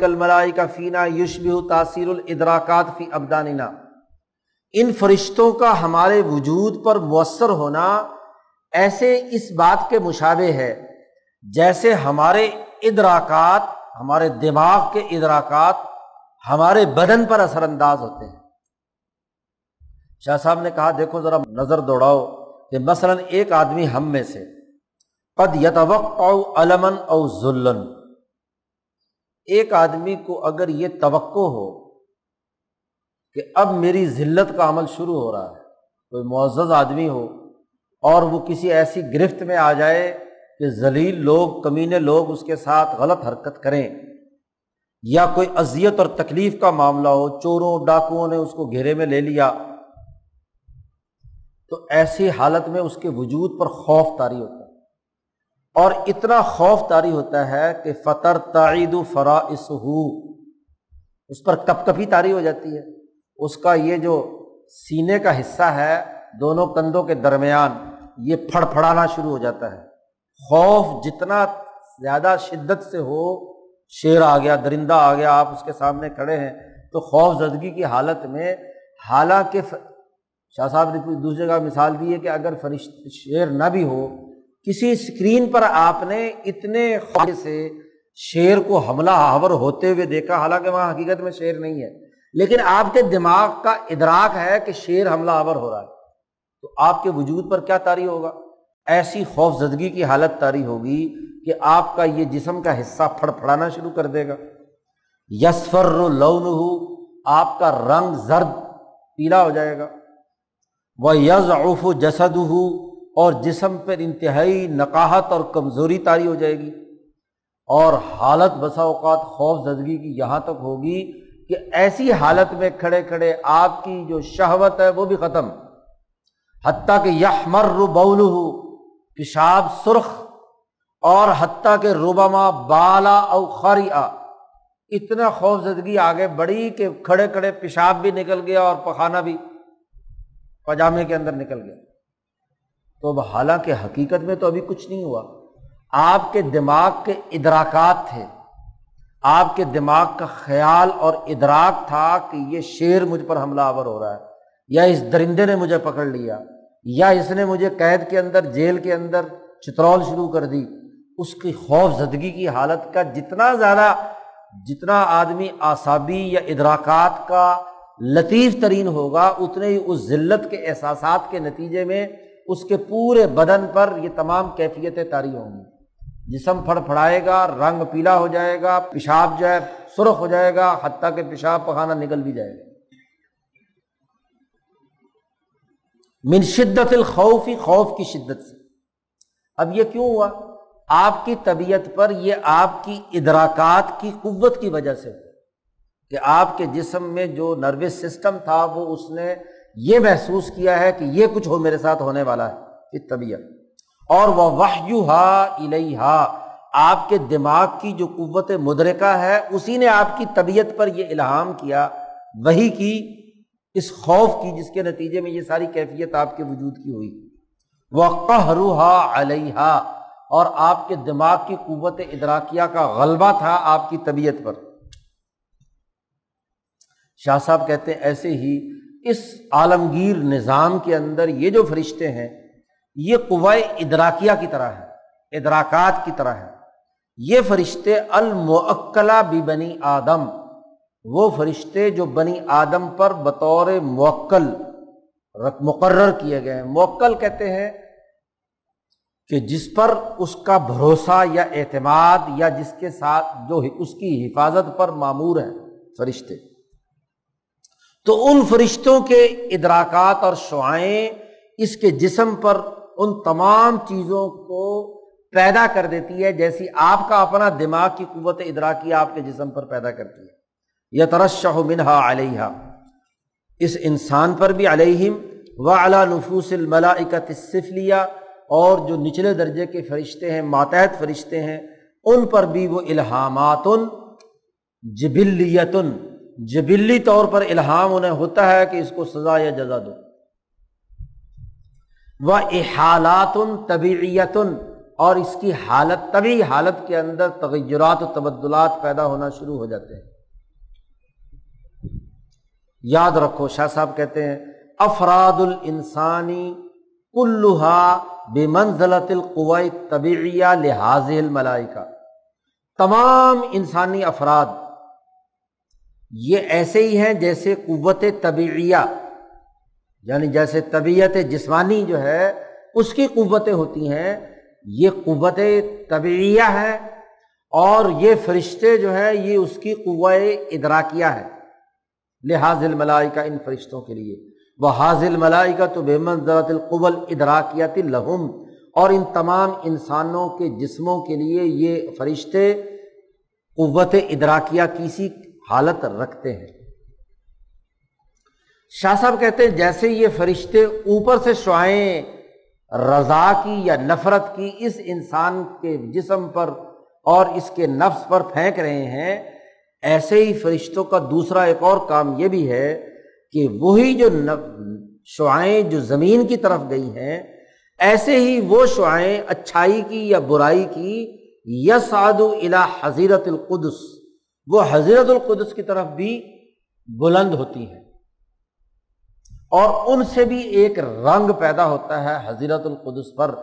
الملائی کا فینا یشب تاثیر الادراکات فی ابدانینا ان فرشتوں کا ہمارے وجود پر مؤثر ہونا ایسے اس بات کے مشابے ہے جیسے ہمارے ادراکات، ہمارے دماغ کے ادراکات ہمارے بدن پر اثر انداز ہوتے ہیں۔ شاہ صاحب نے کہا، دیکھو ذرا نظر دوڑاؤ کہ مثلاً ایک آدمی ہم میں سے قد یتوق علمن او ذلن ایک آدمی کو اگر یہ توقع ہو کہ اب میری ذلت کا عمل شروع ہو رہا ہے، کوئی معزز آدمی ہو اور وہ کسی ایسی گرفت میں آ جائے کہ ذلیل لوگ، کمینے لوگ اس کے ساتھ غلط حرکت کریں۔ یا کوئی اذیت اور تکلیف کا معاملہ ہو، چوروں، ڈاکوؤں نے اس کو گھیرے میں لے لیا۔ تو ایسی حالت میں اس کے وجود پر خوف تاری ہوتا ہے۔ اور اتنا خوف تاری ہوتا ہے کہ فطر تعید و فرا اس پر کپ کپی تاری ہو جاتی ہے۔ اس کا یہ جو سینے کا حصہ ہے، دونوں کندھوں کے درمیان یہ پھڑ پھڑانا شروع ہو جاتا ہے۔ خوف جتنا زیادہ شدت سے ہو، شیر آ گیا، درندہ آ گیا، آپ اس کے سامنے کھڑے ہیں، تو خوف زدگی کی حالت میں، حالانکہ شاہ صاحب نے دوسرے کا مثال دی ہے کہ اگر فرشت شیر نہ بھی ہو، کسی اسکرین پر آپ نے اتنے سے شیر کو حملہ آور ہوتے ہوئے دیکھا، حالانکہ وہاں حقیقت میں شیر نہیں ہے، لیکن آپ کے دماغ کا ادراک ہے کہ شیر حملہ آور ہو رہا ہے، تو آپ کے وجود پر کیا تاری ہوگا؟ ایسی خوف زدگی کی حالت تاری ہوگی کہ آپ کا یہ جسم کا حصہ پھڑ پھڑانا شروع کر دے گا۔ یسفر لون ہو آپ کا رنگ زرد پیلا ہو جائے گا۔ وہ یز اوف جسد ہو اور جسم پر انتہائی نقاہت اور کمزوری تاری ہو جائے گی۔ اور حالت بسا اوقات خوف زدگی کی یہاں تک ہوگی کہ ایسی حالت میں کھڑے کھڑے آپ کی جو شہوت ہے وہ بھی ختم۔ حتیٰ کہ یحمر بول پیشاب سرخ اور حتیٰ کہ روبما بالا او خاری آ اتنا خوف زدگی آگے بڑھی کہ کھڑے کھڑے پیشاب بھی نکل گیا اور پخانا بھی پاجامے کے اندر نکل گیا۔ تو اب حالانکہ حقیقت میں تو ابھی کچھ نہیں ہوا۔ آپ کے دماغ کے ادراکات تھے۔ آپ کے دماغ کا خیال اور ادراک تھا کہ یہ شیر مجھ پر حملہ آور ہو رہا ہے یا اس درندے نے مجھے پکڑ لیا۔ یا اس نے مجھے قید کے اندر، جیل کے اندر چترول شروع کر دی۔ اس کی خوف زدگی کی حالت کا جتنا زیادہ، جتنا آدمی آسابی یا ادراکات کا لطیف ترین ہوگا، اتنے ہی اس ذلت کے احساسات کے نتیجے میں اس کے پورے بدن پر یہ تمام کیفیتیں تاری ہوں گی۔ جسم پھڑ پھڑائے گا، رنگ پیلا ہو جائے گا، پیشاب جو ہے، سرخ ہو جائے گا، حتیٰ کہ پیشاب پخانا نکل بھی جائے گا۔ من شدت الخوفی خوف کی شدت سے۔ اب یہ کیوں ہوا؟ آپ کی طبیعت پر یہ آپ کی ادراکات کی قوت کی وجہ سے کہ آپ کے جسم میں جو نروس سسٹم تھا، وہ اس نے یہ محسوس کیا ہے کہ یہ کچھ ہو میرے ساتھ ہونے والا ہے اس طبیعت اور وہ واہو ہا آپ کے دماغ کی جو قوت مدرکہ ہے، اسی نے آپ کی طبیعت پر یہ الہام کیا وہی کی اس خوف کی جس کے نتیجے میں یہ ساری کیفیت آپ کے وجود کی ہوئی۔ وہ قہروہا علیہ اور آپ کے دماغ کی قوت ادراکیہ کا غلبہ تھا آپ کی طبیعت پر۔ شاہ صاحب کہتے ہیں، ایسے ہی اس عالمگیر نظام کے اندر یہ جو فرشتے ہیں، یہ قوائے ادراکیہ کی طرح ہے ادراکات کی طرح ہے یہ فرشتے المعکلا بھی بنی آدم وہ فرشتے جو بنی آدم پر بطور موکل مقرر کیے گئے ہیں۔ موکل کہتے ہیں کہ جس پر اس کا بھروسہ یا اعتماد یا جس کے ساتھ جو اس کی حفاظت پر معمور ہے فرشتے۔ تو ان فرشتوں کے ادراکات اور شعائیں اس کے جسم پر ان تمام چیزوں کو پیدا کر دیتی ہے، جیسی آپ کا اپنا دماغ کی قوت ادراکی آپ کے جسم پر پیدا کرتی ہے۔ یا ترشہ منہا علیہ اس انسان پر بھی علیہم و اعلیٰ نفوس الملاکت صفلیہ اور جو نچلے درجے کے فرشتے ہیں، ماتحت فرشتے ہیں، ان پر بھی وہ الہامات جبلیتن، جبلی طور پر الہام انہیں ہوتا ہے کہ اس کو سزا یا جزا دو۔ وہ احالات طبیعیتن، اور اس کی حالت طبی حالت کے اندر تغیرات و تبدلات پیدا ہونا شروع ہو جاتے ہیں۔ یاد رکھو، شاہ صاحب کہتے ہیں، افراد الانسانی کلوہا بے منزلت القوی طبیعیہ لحاظ الملائکہ۔ تمام انسانی افراد یہ ایسے ہی ہیں جیسے قوت طبیعیہ یعنی جیسے طبیعت جسمانی جو ہے، اس کی قوتیں ہوتی ہیں۔ یہ قوت طبعیہ ہے اور یہ فرشتے جو ہے یہ اس کی قوت ادراکیہ ہے لحاظ الملائی کا ان فرشتوں کے لیے۔ وہ حاضل ملائی کا تو بے منظرت القبل ادراکیت الحم اور ان تمام انسانوں کے جسموں کے لیے یہ فرشتے قوت ادراکیہ کسی حالت رکھتے ہیں۔ شاہ صاحب کہتے ہیں جیسے یہ فرشتے اوپر سے شعائیں رضا کی یا نفرت کی اس انسان کے جسم پر اور اس کے نفس پر پھینک رہے ہیں ایسے ہی فرشتوں کا دوسرا ایک اور کام یہ بھی ہے کہ وہی جو شعائیں جو زمین کی طرف گئی ہیں، ایسے ہی وہ شعائیں اچھائی کی یا برائی کی یس آدو الا حضیرت القدس۔ وہ حضرت القدس کی طرف بھی بلند ہوتی ہیں۔ اور ان سے بھی ایک رنگ پیدا ہوتا ہے حضرت القدس پر۔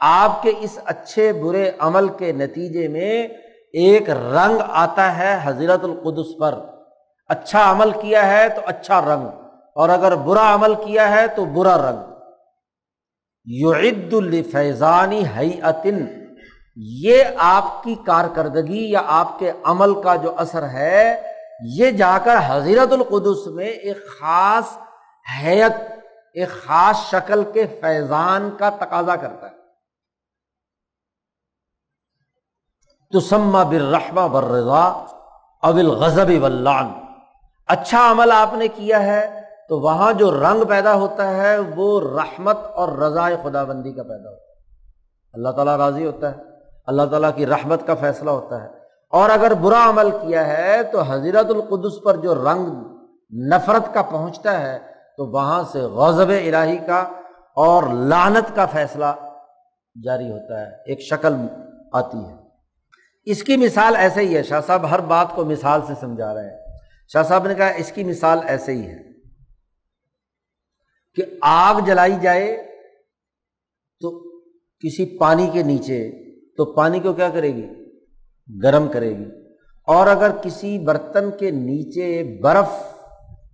آپ کے اس اچھے برے عمل کے نتیجے میں ایک رنگ آتا ہے حضرت القدس پر۔ اچھا عمل کیا ہے تو اچھا رنگ، اور اگر برا عمل کیا ہے تو برا رنگ۔ یعد الفیضانی حیعتن یہ آپ کی کارکردگی یا آپ کے عمل کا جو اثر ہے، یہ جا کر حضرت القدس میں ایک خاص حیت، ایک خاص شکل کے فیضان کا تقاضا کرتا ہے۔ تو سما بر اول غزب ولان اچھا عمل آپ نے کیا ہے تو وہاں جو رنگ پیدا ہوتا ہے وہ رحمت اور رضا خدا بندی کا پیدا ہوتا ہے۔ اللہ تعالیٰ راضی ہوتا ہے۔ اللہ تعالیٰ کی رحمت کا فیصلہ ہوتا ہے۔ اور اگر برا عمل کیا ہے تو حضرت القدس پر جو رنگ نفرت کا پہنچتا ہے تو وہاں سے غضب الہی کا اور لانت کا فیصلہ جاری ہوتا ہے۔ ایک شکل آتی ہے۔ اس کی مثال ایسے ہی ہے۔ شاہ صاحب ہر بات کو مثال سے سمجھا رہے ہیں۔ شاہ صاحب نے کہا اس کی مثال ایسے ہی ہے کہ آگ جلائی جائے تو کسی پانی کے نیچے، تو پانی کو کیا کرے گی؟ گرم کرے گی۔ اور اگر کسی برتن کے نیچے برف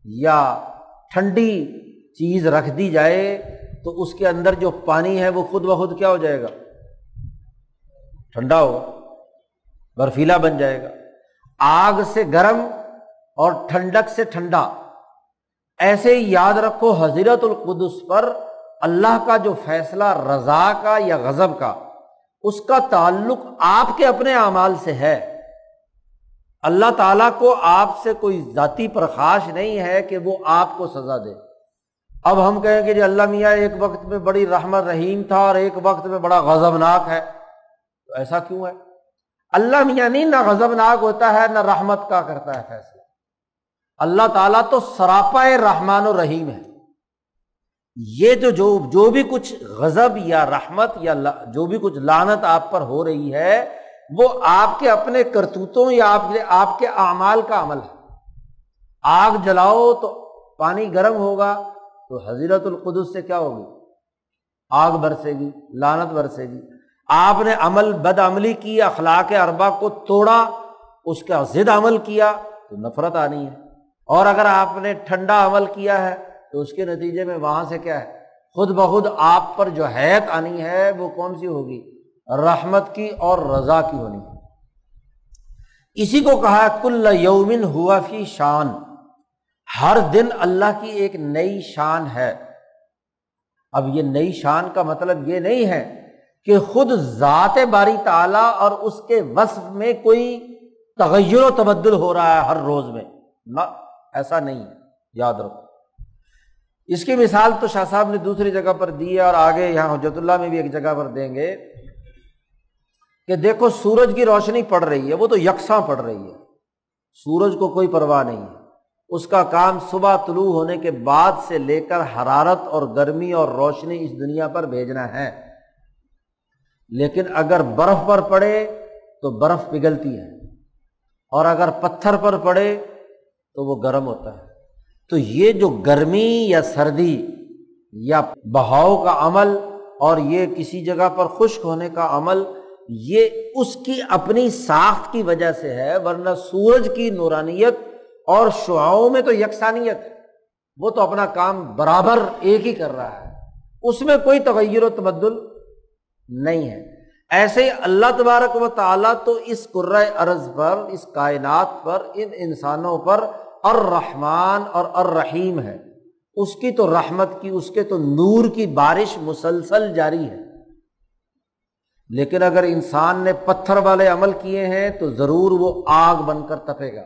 یا ٹھنڈی چیز رکھ دی جائے تو اس کے اندر جو پانی ہے وہ خود بخود کیا ہو جائے گا؟ ٹھنڈا ہوگا برفیلا بن جائے گا۔ آگ سے گرم اور ٹھنڈک سے ٹھنڈا۔ ایسے ہی یاد رکھو حضرت القدس پر اللہ کا جو فیصلہ رضا کا یا غضب کا، اس کا تعلق آپ کے اپنے اعمال سے ہے۔ اللہ تعالیٰ کو آپ سے کوئی ذاتی پرخاش نہیں ہے کہ وہ آپ کو سزا دے۔ اب ہم کہیں کہ جی اللہ میاں، ایک وقت میں بڑی رحمت رحیم تھا اور ایک وقت میں بڑا غضبناک ہے۔ تو ایسا کیوں ہے؟ اللہ میاں نہیں، نہ غضبناک ہوتا ہے، نہ رحمت کا کرتا ہے فیصلہ۔ اللہ تعالیٰ تو سراپا رحمان و رحیم ہے۔ یہ جو جو جو بھی کچھ غضب یا رحمت یا جو بھی کچھ لانت آپ پر ہو رہی ہے، وہ آپ کے اپنے کرتوتوں یا آپ کے آپ کے اعمال کا عمل ہے۔ آگ جلاؤ تو پانی گرم ہوگا، تو حضرت القدس سے کیا ہوگی؟ آگ برسے گی لانت برسے گی۔ آپ نے عمل بد عملی کی اخلاق اربا کو توڑا، اس کا ضد عمل کیا، تو نفرت آنی ہے۔ اور اگر آپ نے ٹھنڈا عمل کیا ہے، تو اس کے نتیجے میں وہاں سے کیا ہے؟ خود بخود آپ پر جو حیت آنی ہے، وہ کون سی ہوگی؟ رحمت کی اور رضا کی ہونی ہے۔ اسی کو کہا کل یومن ہوا فی شان۔ ہر دن اللہ کی ایک نئی شان ہے۔ اب یہ نئی شان کا مطلب یہ نہیں ہے کہ خود ذات باری تعالی اور اس کے وصف میں کوئی تغیر و تبدل ہو رہا ہے ہر روز میں۔ نہ، ایسا نہیں ہے یاد رکھو۔ اس کی مثال تو شاہ صاحب نے دوسری جگہ پر دی ہے اور آگے یہاں حجت اللہ میں بھی ایک جگہ پر دیں گے کہ دیکھو، سورج کی روشنی پڑ رہی ہے، وہ تو یکساں پڑ رہی ہے۔ سورج کو کوئی پرواہ نہیں ہے۔ اس کا کام صبح طلوع ہونے کے بعد سے لے کر حرارت اور گرمی اور روشنی اس دنیا پر بھیجنا ہے۔ لیکن اگر برف پر پڑے تو برف پگھلتی ہے اور اگر پتھر پر پڑے تو وہ گرم ہوتا ہے۔ تو یہ جو گرمی یا سردی یا بہاؤ کا عمل اور یہ کسی جگہ پر خشک ہونے کا عمل، یہ اس کی اپنی ساخت کی وجہ سے ہے، ورنہ سورج کی نورانیت اور شعاؤں میں تو یکسانیت ہے۔ وہ تو اپنا کام برابر ایک ہی کر رہا ہے۔ اس میں کوئی تغیر و تبدل نہیں ہے۔ ایسے ہی اللہ تبارک و تعالیٰ تو اس ارض پر، اس کائنات پر، ان انسانوں پر الرحمن اور الرحیم ہے۔ اس کی تو رحمت کی، اس کے تو نور کی بارش مسلسل جاری ہے۔ لیکن اگر انسان نے پتھر والے عمل کیے ہیں تو ضرور وہ آگ بن کر تپے گا۔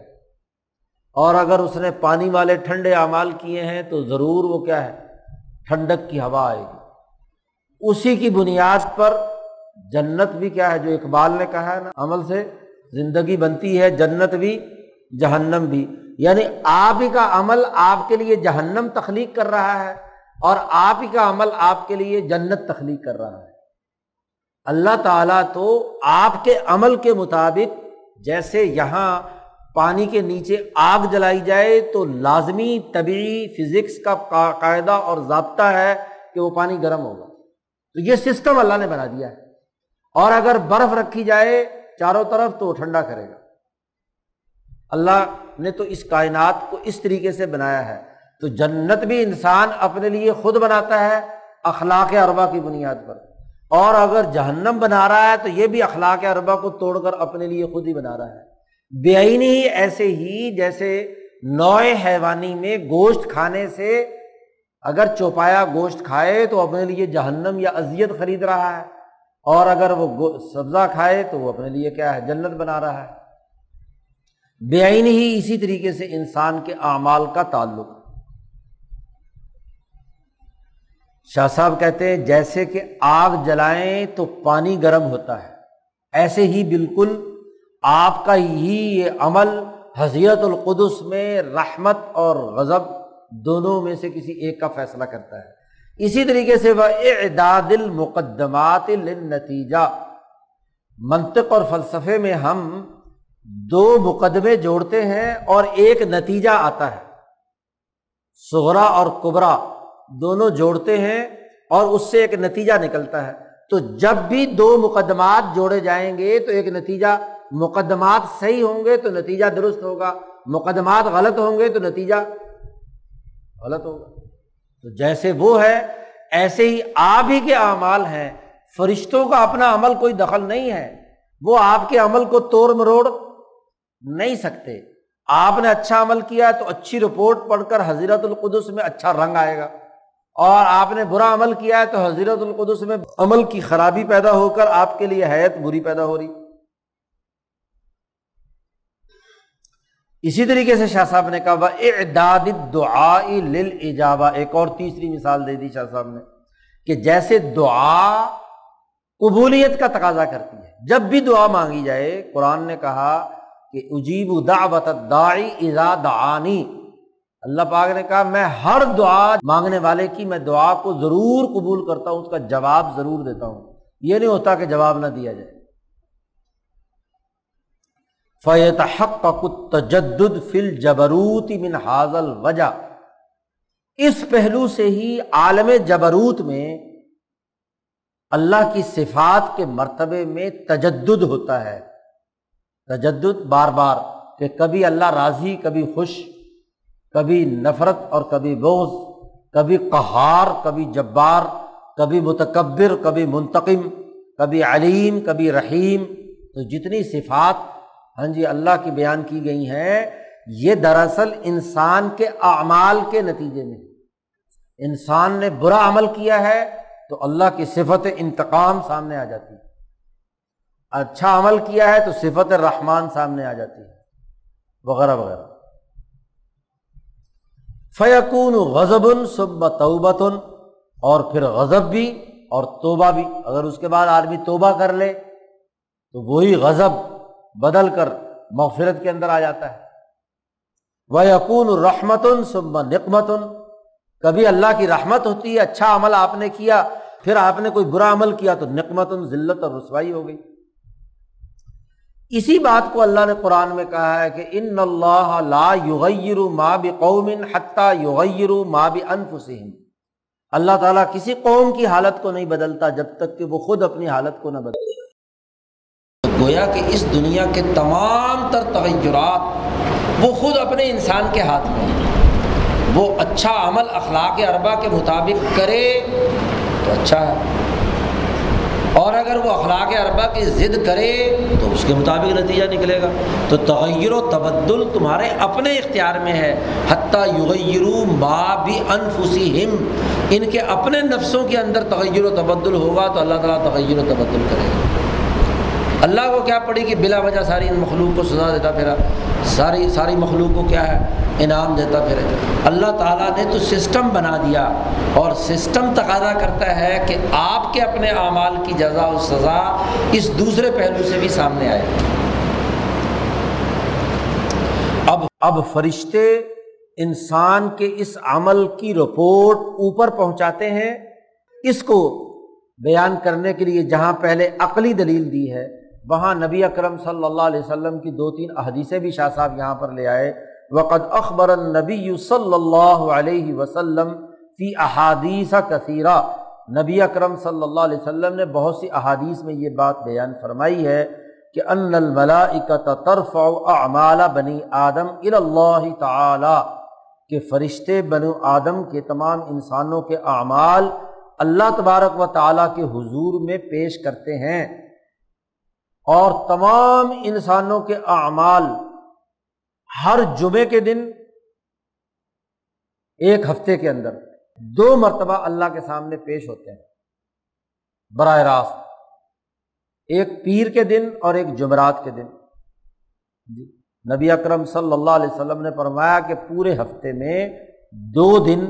اور اگر اس نے پانی والے ٹھنڈے اعمال کیے ہیں تو ضرور وہ کیا ہے؟ ٹھنڈک کی ہوا آئے گی۔ اسی کی بنیاد پر جنت بھی کیا ہے؟ جو اقبال نے کہا ہے نا، عمل سے زندگی بنتی ہے، جنت بھی، جہنم بھی۔ یعنی آپ ہی کا عمل آپ کے لیے جہنم تخلیق کر رہا ہے اور آپ ہی کا عمل آپ کے لیے جنت تخلیق کر رہا ہے۔ اللہ تعالیٰ تو آپ کے عمل کے مطابق جیسے یہاں پانی کے نیچے آگ جلائی جائے تو لازمی طبی فزکس کا قاعدہ اور ضابطہ ہے کہ وہ پانی گرم ہوگا۔ تو یہ سسٹم اللہ نے بنا دیا ہے۔ اور اگر برف رکھی جائے چاروں طرف تو وہ ٹھنڈا کرے گا۔ اللہ نے تو اس کائنات کو اس طریقے سے بنایا ہے۔ تو جنت بھی انسان اپنے لیے خود بناتا ہے، اخلاق اربا کی بنیاد پر۔ اور اگر جہنم بنا رہا ہے تو یہ بھی اخلاق اربا کو توڑ کر اپنے لیے خود ہی بنا رہا ہے۔ بے ہی ایسے ہی جیسے نوئے حیوانی میں گوشت کھانے سے اگر چوپایا گوشت کھائے تو اپنے لیے جہنم یا اذیت خرید رہا ہے، اور اگر وہ سبزہ کھائے تو وہ اپنے لیے کیا ہے، جنت بنا رہا ہے۔ بے ہی اسی طریقے سے انسان کے اعمال کا تعلق۔ شاہ صاحب کہتے ہیں، جیسے کہ آگ جلائیں تو پانی گرم ہوتا ہے۔ ایسے ہی بالکل آپ کا ہی یہ عمل حضیرت القدس میں رحمت اور غضب دونوں میں سے کسی ایک کا فیصلہ کرتا ہے۔ اسی طریقے سے وہ اعداد المقدمات نتیجہ منطق اور فلسفے میں ہم دو مقدمے جوڑتے ہیں اور ایک نتیجہ آتا ہے۔ سغرا اور کبرا دونوں جوڑتے ہیں اور اس سے ایک نتیجہ نکلتا ہے۔ تو جب بھی دو مقدمات جوڑے جائیں گے تو ایک نتیجہ مقدمات صحیح ہوں گے تو نتیجہ درست ہوگا۔ مقدمات غلط ہوں گے تو نتیجہ غلط ہوگا۔ تو جیسے وہ ہے، ایسے ہی آپ ہی کے اعمال ہیں۔ فرشتوں کا اپنا عمل کوئی دخل نہیں ہے۔ وہ آپ کے عمل کو توڑ مروڑ نہیں سکتے۔ آپ نے اچھا عمل کیا تو اچھی رپورٹ پڑھ کر حضرت القدس میں اچھا رنگ آئے گا۔ اور آپ نے برا عمل کیا ہے تو حضرت القدس میں عمل کی خرابی پیدا ہو کر آپ کے لیے حیت بری پیدا ہو رہی۔ اسی طریقے سے شاہ صاحب نے کہا اعداد دعا ایجابا ایک اور تیسری مثال دے دی شاہ صاحب نے کہ جیسے دعا قبولیت کا تقاضا کرتی ہے، جب بھی دعا مانگی جائے، قرآن نے کہا کہ اجیب دعوت دائی ازا دعانی۔ اللہ پاک نے کہا، میں ہر دعا مانگنے والے کی، میں دعا کو ضرور قبول کرتا ہوں، اس کا جواب ضرور دیتا ہوں۔ یہ نہیں ہوتا کہ جواب نہ دیا جائے۔ فیت حق تجدد فل جبروت من حاضل وجہ اس پہلو سے ہی عالم جبروت میں اللہ کی صفات کے مرتبے میں تجدد ہوتا ہے۔ تجدد بار بار کہ کبھی اللہ راضی، کبھی خوش، کبھی نفرت اور کبھی بوز کبھی قہار، کبھی جبار، کبھی متکبر، کبھی منتقم، کبھی علیم، کبھی رحیم۔ تو جتنی صفات ہاں جی اللہ کی بیان کی گئی ہیں، یہ دراصل انسان کے اعمال کے نتیجے میں انسان نے برا عمل کیا ہے تو اللہ کی صفت انتقام سامنے آ جاتی ہے۔ اچھا عمل کیا ہے تو صفت رحمان سامنے آ جاتی ہے۔ وغیرہ وغیرہ۔ فیقون غزب سب توبتن، اور پھر غضب بھی اور توبہ بھی۔ اگر اس کے بعد آدمی توبہ کر لے تو وہی غضب بدل کر مغفرت کے اندر آ جاتا ہے۔ وہ یقون رحمتن سب نقمتن کبھی اللہ کی رحمت ہوتی ہے اچھا عمل آپ نے کیا، پھر آپ نے کوئی برا عمل کیا تو نقمتن ذلت اور رسوائی ہو گئی۔ اسی بات کو اللہ نے قرآن میں کہا ہے کہ ان اللہ لا یغیر ما قوم حتیٰ یغیر ما انفسہم اللہ تعالیٰ کسی قوم کی حالت کو نہیں بدلتا جب تک کہ وہ خود اپنی حالت کو نہ بدلے۔ گویا کہ اس دنیا کے تمام تر تغیرات وہ خود اپنے انسان کے ہاتھ میں وہ اچھا عمل اخلاق اربا کے مطابق کرے تو اچھا ہے۔ اور اگر وہ اخلاق اربا کی ضد کرے تو اس کے مطابق نتیجہ نکلے گا۔ تو تغیر و تبدل تمہارے اپنے اختیار میں ہے۔ حتیٰ یغیرو ما بھی انفسی ہم ان کے اپنے نفسوں کے اندر تغیر و تبدل ہوگا تو اللہ تعالیٰ تغیر و تبدل کرے گا۔ اللہ کو کیا پڑی کہ بلا وجہ ساری ان مخلوق کو سزا دیتا پھرا؟ ساری ساری مخلوق کو کیا ہے؟ انعام دیتا پھر اللہ تعالیٰ نے تو سسٹم بنا دیا اور سسٹم تقاضا کرتا ہے کہ آپ کے اپنے اعمال کی جزا و سزا اس دوسرے پہلو سے بھی سامنے آئے۔ اب اب فرشتے انسان کے اس عمل کی رپورٹ اوپر پہنچاتے ہیں۔ اس کو بیان کرنے کے لیے جہاں پہلے عقلی دلیل دی ہے۔ وہاں نبی اکرم صلی اللہ علیہ وسلم کی دو تین احادیثیں بھی شاہ صاحب یہاں پر لے آئے۔ وقت اخبر نبی صلی اللہ علیہ وسلم فی احادیث کثیرہ نبی اکرم صلی اللہ علیہ وسلم نے بہت سی احادیث میں یہ بات بیان فرمائی ہے کہ ان الملائکت ترفع اعمال بنی آدم اللہ تعالی کہ فرشتے بنو آدم کے تمام انسانوں کے اعمال اللہ تبارک و تعالیٰ کے حضور میں پیش کرتے ہیں۔ اور تمام انسانوں کے اعمال ہر جمعے کے دن ایک ہفتے کے اندر دو مرتبہ اللہ کے سامنے پیش ہوتے ہیں۔ براہ راست ایک پیر کے دن اور ایک جمعرات کے دن۔ جی نبی اکرم صلی اللہ علیہ وسلم نے فرمایا کہ پورے ہفتے میں دو دن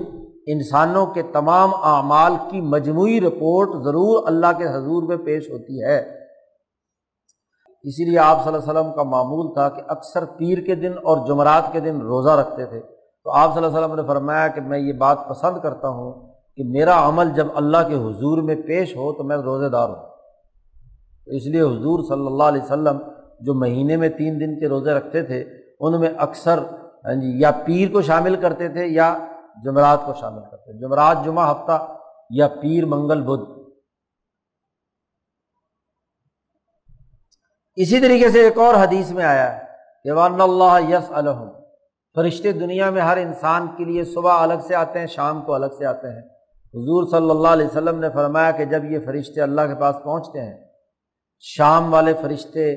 انسانوں کے تمام اعمال کی مجموعی رپورٹ ضرور اللہ کے حضور میں پیش ہوتی ہے۔ اسی لیے آپ صلی اللہ علیہ وسلم کا معمول تھا کہ اکثر پیر کے دن اور جمعرات کے دن روزہ رکھتے تھے۔ تو آپ صلی اللہ علیہ وسلم نے فرمایا کہ میں یہ بات پسند کرتا ہوں کہ میرا عمل جب اللہ کے حضور میں پیش ہو تو میں روزے دار ہوں۔ تو اس لیے حضور صلی اللہ علیہ وسلم جو مہینے میں تین دن کے روزے رکھتے تھے، ان میں اکثر ہاں جی یا پیر کو شامل کرتے تھے یا جمعرات کو شامل کرتے جمعرات، جمعہ، ہفتہ یا پیر، منگل، بدھ۔ اسی طریقے سے ایک اور حدیث میں آیا ہے کہ وان اللہ یس الحم فرشتے دنیا میں ہر انسان کے لیے صبح الگ سے آتے ہیں، شام کو الگ سے آتے ہیں۔ حضور صلی اللہ علیہ وسلم نے فرمایا کہ جب یہ فرشتے اللہ کے پاس پہنچتے ہیں، شام والے فرشتے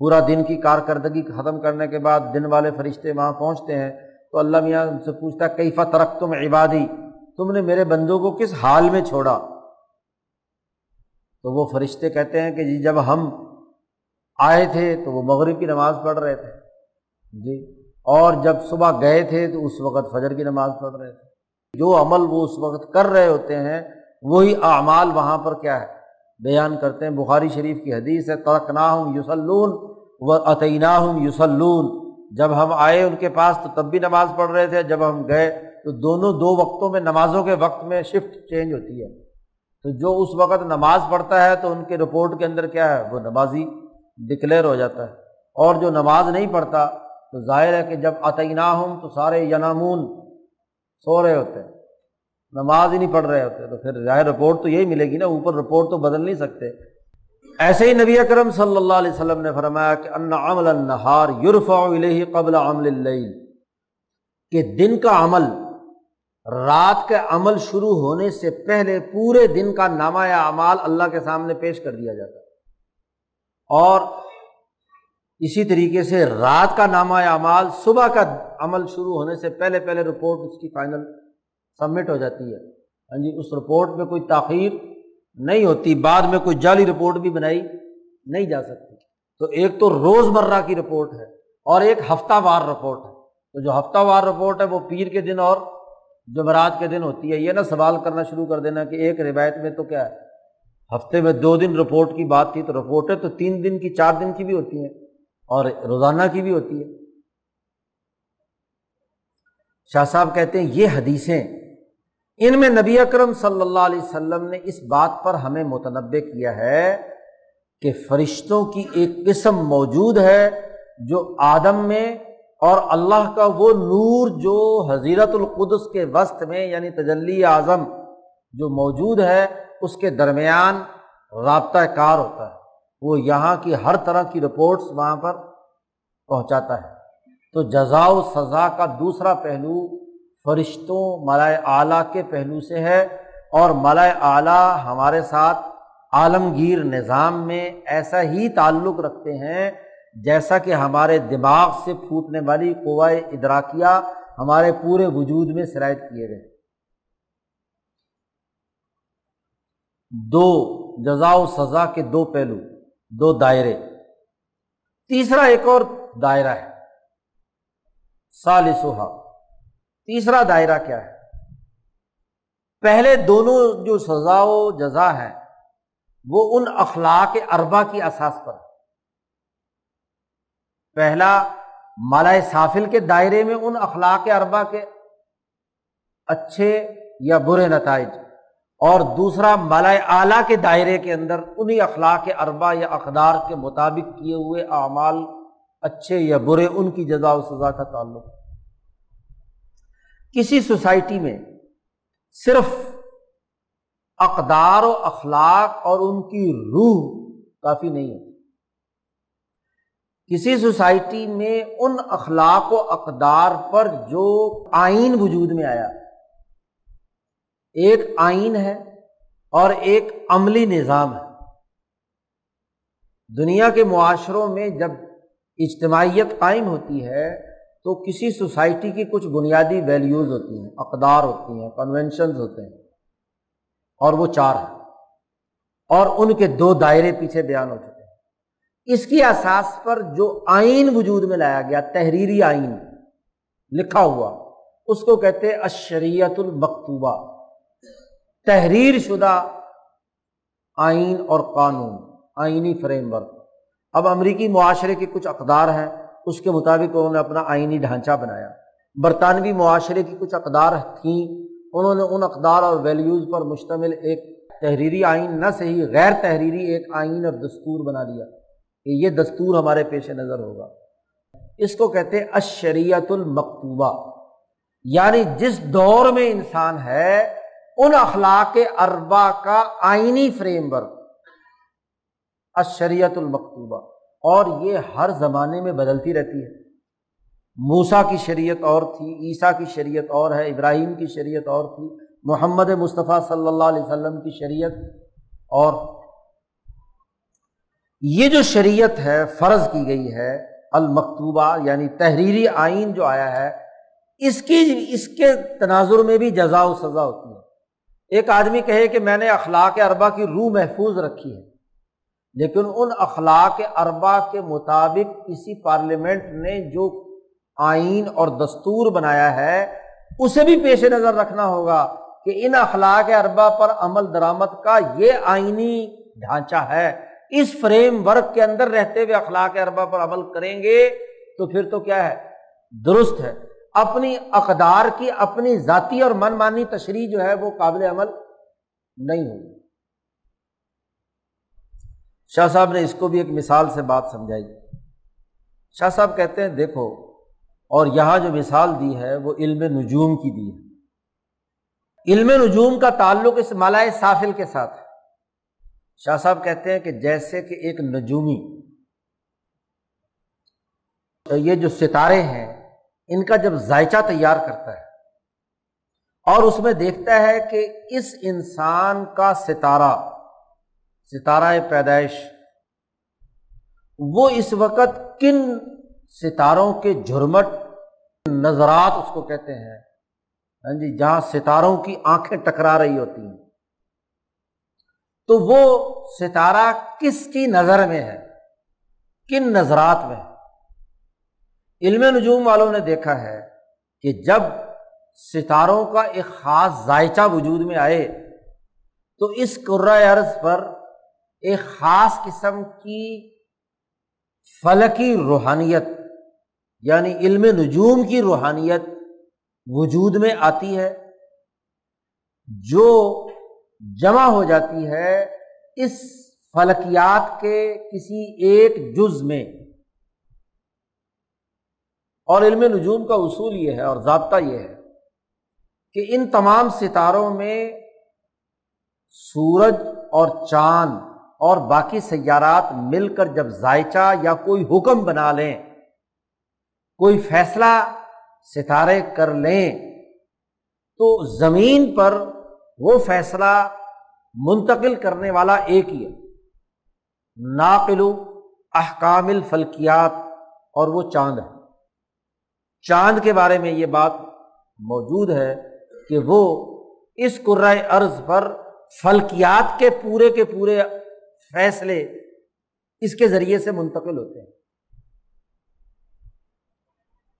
پورا دن کی کارکردگی ختم کرنے کے بعد دن والے فرشتے وہاں پہنچتے ہیں، تو اللہ میاں ان سے پوچھتا کئی فترک تم عبادی؟ تم نے میرے بندوں کو کس حال میں چھوڑا؟ تو وہ فرشتے کہتے ہیں کہ جی جب ہم آئے تھے تو وہ مغرب کی نماز پڑھ رہے تھے۔ جی۔ اور جب صبح گئے تھے تو اس وقت فجر کی نماز پڑھ رہے تھے۔ جو عمل وہ اس وقت کر رہے ہوتے ہیں، وہی اعمال وہاں پر کیا ہے؟ بیان کرتے ہیں۔ بخاری شریف کی حدیث ہے ترک نہ ہوں یوسلون و عطینہ ہوں یوسلون جب ہم آئے ان کے پاس تو تب بھی نماز پڑھ رہے تھے۔ جب ہم گئے تو دونوں دو وقتوں میں، نمازوں کے وقت میں شفٹ چینج ہوتی ہے۔ تو جو اس وقت نماز پڑھتا ہے تو ان کے رپورٹ کے اندر کیا ہے؟ وہ نمازی ڈکلیئر ہو جاتا ہے۔ اور جو نماز نہیں پڑھتا، تو ظاہر ہے کہ جب عطینہ ہوں تو سارے ینامون سو رہے ہوتے ہیں۔ نماز ہی نہیں پڑھ رہے ہوتے، تو پھر ظاہر رپورٹ تو یہی ملے گی نا، اوپر رپورٹ تو بدل نہیں سکتے۔ ایسے ہی نبی اکرم صلی اللہ علیہ وسلم نے فرمایا کہ ان عمل النہار یورف قبل عمل اللیل۔ کہ دن کا عمل، رات کا عمل شروع ہونے سے پہلے پورے دن کا نامہ یا اعمال اللہ کے سامنے پیش کر دیا جاتا۔ ہے اور اسی طریقے سے رات کا نامہ اعمال، صبح کا عمل شروع ہونے سے پہلے پہلے رپورٹ اس کی فائنل سبمٹ ہو جاتی ہے۔ ہاں جی اس رپورٹ میں کوئی تاخیر نہیں ہوتی، بعد میں کوئی جعلی رپورٹ بھی بنائی نہیں جا سکتی۔ تو ایک تو روز مرہ کی رپورٹ ہے اور ایک ہفتہ وار رپورٹ ہے۔ تو جو ہفتہ وار رپورٹ ہے وہ پیر کے دن اور جمعرات کے دن ہوتی ہے۔ یہ نا سوال کرنا شروع کر دینا کہ ایک روایت میں تو کیا ہے؟ ہفتے میں دو دن رپورٹ کی بات تھی تو رپورٹیں تو تین دن کی، چار دن کی بھی ہوتی ہیں اور روزانہ کی بھی ہوتی ہے شاہ صاحب کہتے ہیں، یہ حدیثیں ان میں نبی اکرم صلی اللہ علیہ وسلم نے اس بات پر ہمیں متنوع کیا ہے کہ فرشتوں کی ایک قسم موجود ہے جو آدم میں اور اللہ کا وہ نور جو حضیرت القدس کے وسط میں یعنی تجلی اعظم جو موجود ہے اس کے درمیان رابطہ کار ہوتا ہے۔ وہ یہاں کی ہر طرح کی رپورٹس وہاں پر پہنچاتا ہے۔ تو جزا و سزا کا دوسرا پہلو فرشتوں ملائے اعلیٰ کے پہلو سے ہے اور ملائے اعلیٰ ہمارے ساتھ عالمگیر نظام میں ایسا ہی تعلق رکھتے ہیں جیسا کہ ہمارے دماغ سے پھوٹنے والی قوائے ادراکیہ ہمارے پورے وجود میں شرائط کیے گئے۔ دو جزا و سزا کے دو پہلو، دو دائرے۔ تیسرا ایک اور دائرہ ہے سالسوہا تیسرا دائرہ کیا ہے؟ پہلے دونوں جو سزا و جزا ہے وہ ان اخلاق اربا کی اساس پر۔ پہلا، مالا سافل کے دائرے میں ان اخلاق اربا کے اچھے یا برے نتائج۔ اور دوسرا مالا اعلیٰ کے دائرے کے اندر انہیں اخلاق اربا یا اقدار کے مطابق کیے ہوئے اعمال اچھے یا برے، ان کی جزا و سزا کا تعلق۔ کسی سوسائٹی میں صرف اقدار و اخلاق اور ان کی روح کافی نہیں ہے کسی سوسائٹی میں ان اخلاق و اقدار پر جو آئین وجود میں آیا ایک آئین ہے اور ایک عملی نظام ہے۔ دنیا کے معاشروں میں جب اجتماعیت قائم ہوتی ہے تو کسی سوسائٹی کی کچھ بنیادی ویلیوز ہوتی ہیں، اقدار ہوتی ہیں کنونشنز ہوتے ہیں، اور وہ چار ہیں۔ اور ان کے دو دائرے پیچھے بیان ہو چکے ہیں۔ اس کی اساس پر جو آئین وجود میں لایا گیا، تحریری آئین، لکھا ہوا، اس کو کہتے اشریت المکتوبہ۔ تحریر شدہ آئین اور قانون، آئینی فریم ورک۔ اب امریکی معاشرے کے کچھ اقدار ہیں، اس کے مطابق انہوں نے اپنا آئینی ڈھانچہ بنایا۔ برطانوی معاشرے کی کچھ اقدار تھیں، انہوں نے ان اقدار اور ویلیوز پر مشتمل ایک تحریری آئین، نہ صحیح، غیر تحریری ایک آئین اور دستور بنا دیا کہ یہ دستور ہمارے پیش نظر ہوگا۔ اس کو کہتے اشریت المکتوبہ یعنی جس دور میں انسان ہے ان اخلاق اربا کا آئینی فریم ورک اشریت المکتوبہ۔ اور یہ ہر زمانے میں بدلتی رہتی ہے۔ موسا کی شریعت اور تھی، عیسیٰ کی شریعت اور ہے، ابراہیم کی شریعت اور تھی، محمد مصطفیٰ صلی اللہ علیہ وسلم کی شریعت اور یہ جو شریعت ہے، فرض کی گئی ہے، المکتوبہ یعنی تحریری آئین جو آیا ہے، اس کی، اس کے تناظر میں بھی جزا و سزا ہوتی ہے۔ ایک آدمی کہے کہ میں نے اخلاق اربا کی روح محفوظ رکھی ہے، لیکن ان اخلاق اربا کے مطابق کسی پارلیمنٹ نے جو آئین اور دستور بنایا ہے، اسے بھی پیش نظر رکھنا ہوگا کہ ان اخلاق اربا پر عمل درآمد کا یہ آئینی ڈھانچہ ہے۔ اس فریم ورک کے اندر رہتے ہوئے اخلاق اربا پر عمل کریں گے تو پھر تو کیا ہے؟ درست ہے۔ اپنی اقدار کی، اپنی ذاتی اور من مانی تشریح جو ہے وہ قابل عمل نہیں ہوگی۔ شاہ صاحب نے اس کو بھی ایک مثال سے بات سمجھائی۔ شاہ صاحب کہتے ہیں، دیکھو، اور یہاں جو مثال دی ہے وہ علم نجوم کی دی ہے۔ علم نجوم کا تعلق اس مالائے سافل کے ساتھ ہے۔ شاہ صاحب کہتے ہیں کہ جیسے کہ ایک نجومی، یہ جو ستارے ہیں ان کا جب ذائچہ تیار کرتا ہے اور اس میں دیکھتا ہے کہ اس انسان کا ستارہ ستارہ پیدائش، وہ اس وقت کن ستاروں کے جھرمٹ نظرات اس کو کہتے ہیں؟ ہاں جی جہاں ستاروں کی آنکھیں ٹکرا رہی ہوتی ہیں۔ تو وہ ستارہ کس کی نظر میں ہے؟ کن نظرات میں علم نجوم والوں نے دیکھا ہے کہ جب ستاروں کا ایک خاص ذائچہ وجود میں آئے، تو اس عرض پر ایک خاص قسم کی فلکی روحانیت یعنی علم نجوم کی روحانیت وجود میں آتی ہے، جو جمع ہو جاتی ہے اس فلکیات کے کسی ایک جز میں۔ اور علم نجوم کا اصول یہ ہے اور ضابطہ یہ ہے کہ ان تمام ستاروں میں سورج اور چاند اور باقی سیارات مل کر جب ذائچہ یا کوئی حکم بنا لیں، کوئی فیصلہ ستارے کر لیں، تو زمین پر وہ فیصلہ منتقل کرنے والا ایک ہی ہے۔ ناقل احکام الفلکیات اور وہ چاند ہے۔ چاند کے بارے میں یہ بات موجود ہے کہ وہ اس قرائے ارض پر فلکیات کے پورے کے پورے فیصلے اس کے ذریعے سے منتقل ہوتے ہیں۔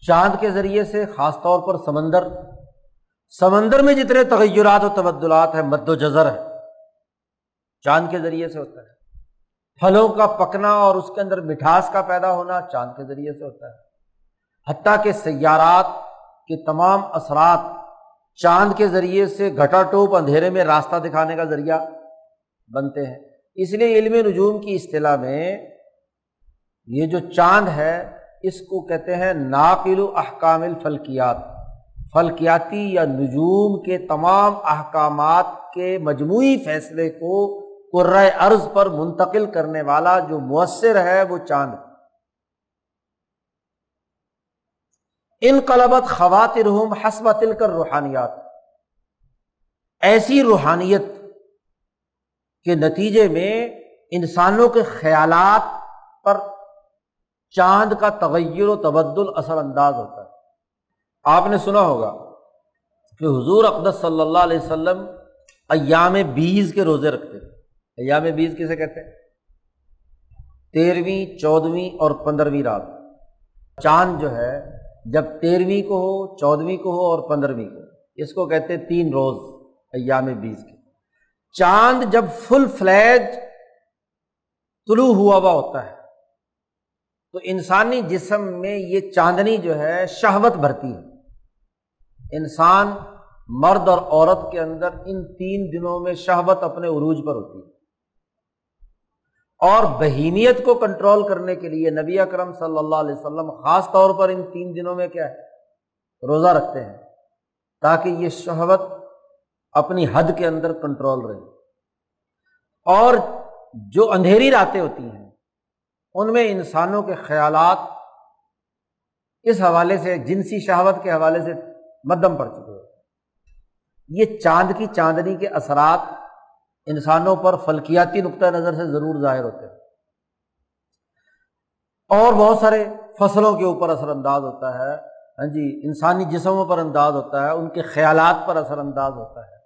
چاند کے ذریعے سے خاص طور پر سمندر سمندر میں جتنے تغیرات و تبدلات ہیں، مد و جذر ہے چاند کے ذریعے سے ہوتا ہے۔ پھلوں کا پکنا اور اس کے اندر مٹھاس کا پیدا ہونا چاند کے ذریعے سے ہوتا ہے۔ حتیٰ کہ سیارات کے تمام اثرات چاند کے ذریعے سے گھٹا ٹوپ اندھیرے میں راستہ دکھانے کا ذریعہ بنتے ہیں۔ اس لیے علم نجوم کی اصطلاح میں یہ جو چاند ہے، اس کو کہتے ہیں ناقل و احکام الفلکیات۔ فلکیاتی یا نجوم کے تمام احکامات کے مجموعی فیصلے کو قرۂۂ ارض پر منتقل کرنے والا جو مؤثر ہے، وہ چاند۔ ان قلبت خواتر حسب تل کر روحانیات ایسی روحانیت کے نتیجے میں انسانوں کے خیالات پر چاند کا تغیر و تبدل اثر انداز ہوتا ہے۔ آپ نے سنا ہوگا کہ حضور اقدس صلی اللہ علیہ وسلم ایام بیس کے روزے رکھتے تھے۔ ایام بیس کسے کہتے ہیں؟ تیرہویں چودہویں اور پندرہویں رات۔ چاند جو ہے جب تیرہویں کو ہو چودہویں کو ہو اور پندرہویں کو اس کو کہتے ہیں تین روز ایام بیس کے۔ چاند جب فل فلیج طلوع ہوا ہوا ہوتا ہے، تو انسانی جسم میں یہ چاندنی جو ہے شہوت بھرتی ہے۔ انسان مرد اور عورت کے اندر ان تین دنوں میں شہوت اپنے عروج پر ہوتی ہے۔ اور بہیمیت کو کنٹرول کرنے کے لیے نبی اکرم صلی اللہ علیہ وسلم خاص طور پر ان تین دنوں میں کیا ہے؟ روزہ رکھتے ہیں تاکہ یہ شہوت اپنی حد کے اندر کنٹرول رہے۔ اور جو اندھیری راتیں ہوتی ہیں، ان میں انسانوں کے خیالات اس حوالے سے، جنسی شہوت کے حوالے سے مدم پڑ چکے ہوتے یہ چاند کی چاندنی کے اثرات انسانوں پر فلکیاتی نقطۂ نظر سے ضرور ظاہر ہوتے ہیں۔ اور بہت سارے فصلوں کے اوپر اثر انداز ہوتا ہے۔ ہاں جی انسانی جسموں پر انداز ہوتا ہے، ان کے خیالات پر اثر انداز ہوتا ہے۔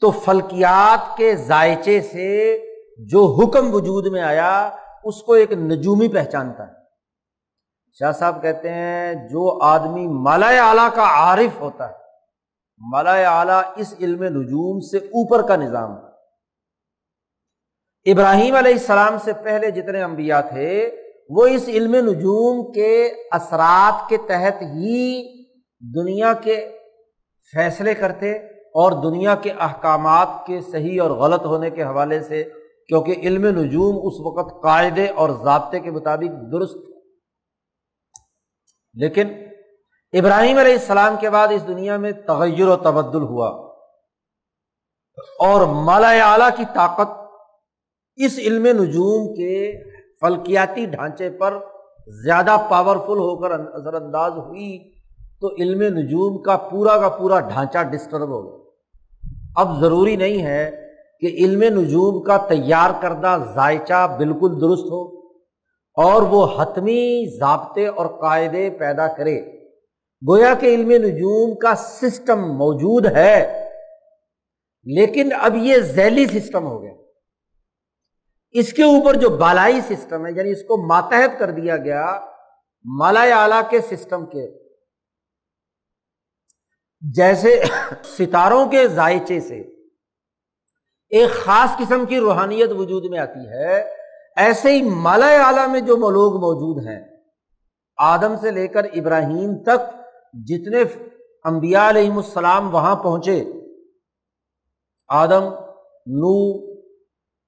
تو فلکیات کے ذائچے سے جو حکم وجود میں آیا، اس کو ایک نجومی پہچانتا ہے۔ شاہ صاحب کہتے ہیں، جو آدمی مالا اعلیٰ کا عارف ہوتا ہے، مالا اعلیٰ اس علم نجوم سے اوپر کا نظام ابراہیم علیہ السلام سے پہلے جتنے انبیاء تھے، وہ اس علم نجوم کے اثرات کے تحت ہی دنیا کے فیصلے کرتے اور دنیا کے احکامات کے صحیح اور غلط ہونے کے حوالے سے، کیونکہ علم نجوم اس وقت قاعدے اور ضابطے کے مطابق درست لیکن ابراہیم علیہ السلام کے بعد اس دنیا میں تغیر و تبدل ہوا اور مالا اعلی کی طاقت اس علم نجوم کے فلکیاتی ڈھانچے پر زیادہ پاورفل ہو کر اثر انداز ہوئی تو علم نجوم کا پورا کا پورا ڈھانچہ ڈسٹرب ہو گیا۔ اب ضروری نہیں ہے کہ علم نجوم کا تیار کردہ ذائچہ بالکل درست ہو اور وہ حتمی ضابطے اور قاعدے پیدا کرے۔ گویا کہ علم نجوم کا سسٹم موجود ہے، لیکن اب یہ ذیلی سسٹم ہو گیا۔ اس کے اوپر جو بالائی سسٹم ہے یعنی اس کو ماتحت کر دیا گیا مالا اعلی کے سسٹم کے۔ جیسے ستاروں کے ذائچے سے ایک خاص قسم کی روحانیت وجود میں آتی ہے، ایسے ہی مالا اعلیٰ میں جو لوگ موجود ہیں، آدم سے لے کر ابراہیم تک جتنے انبیاء علیہ السلام وہاں پہنچے، آدم نو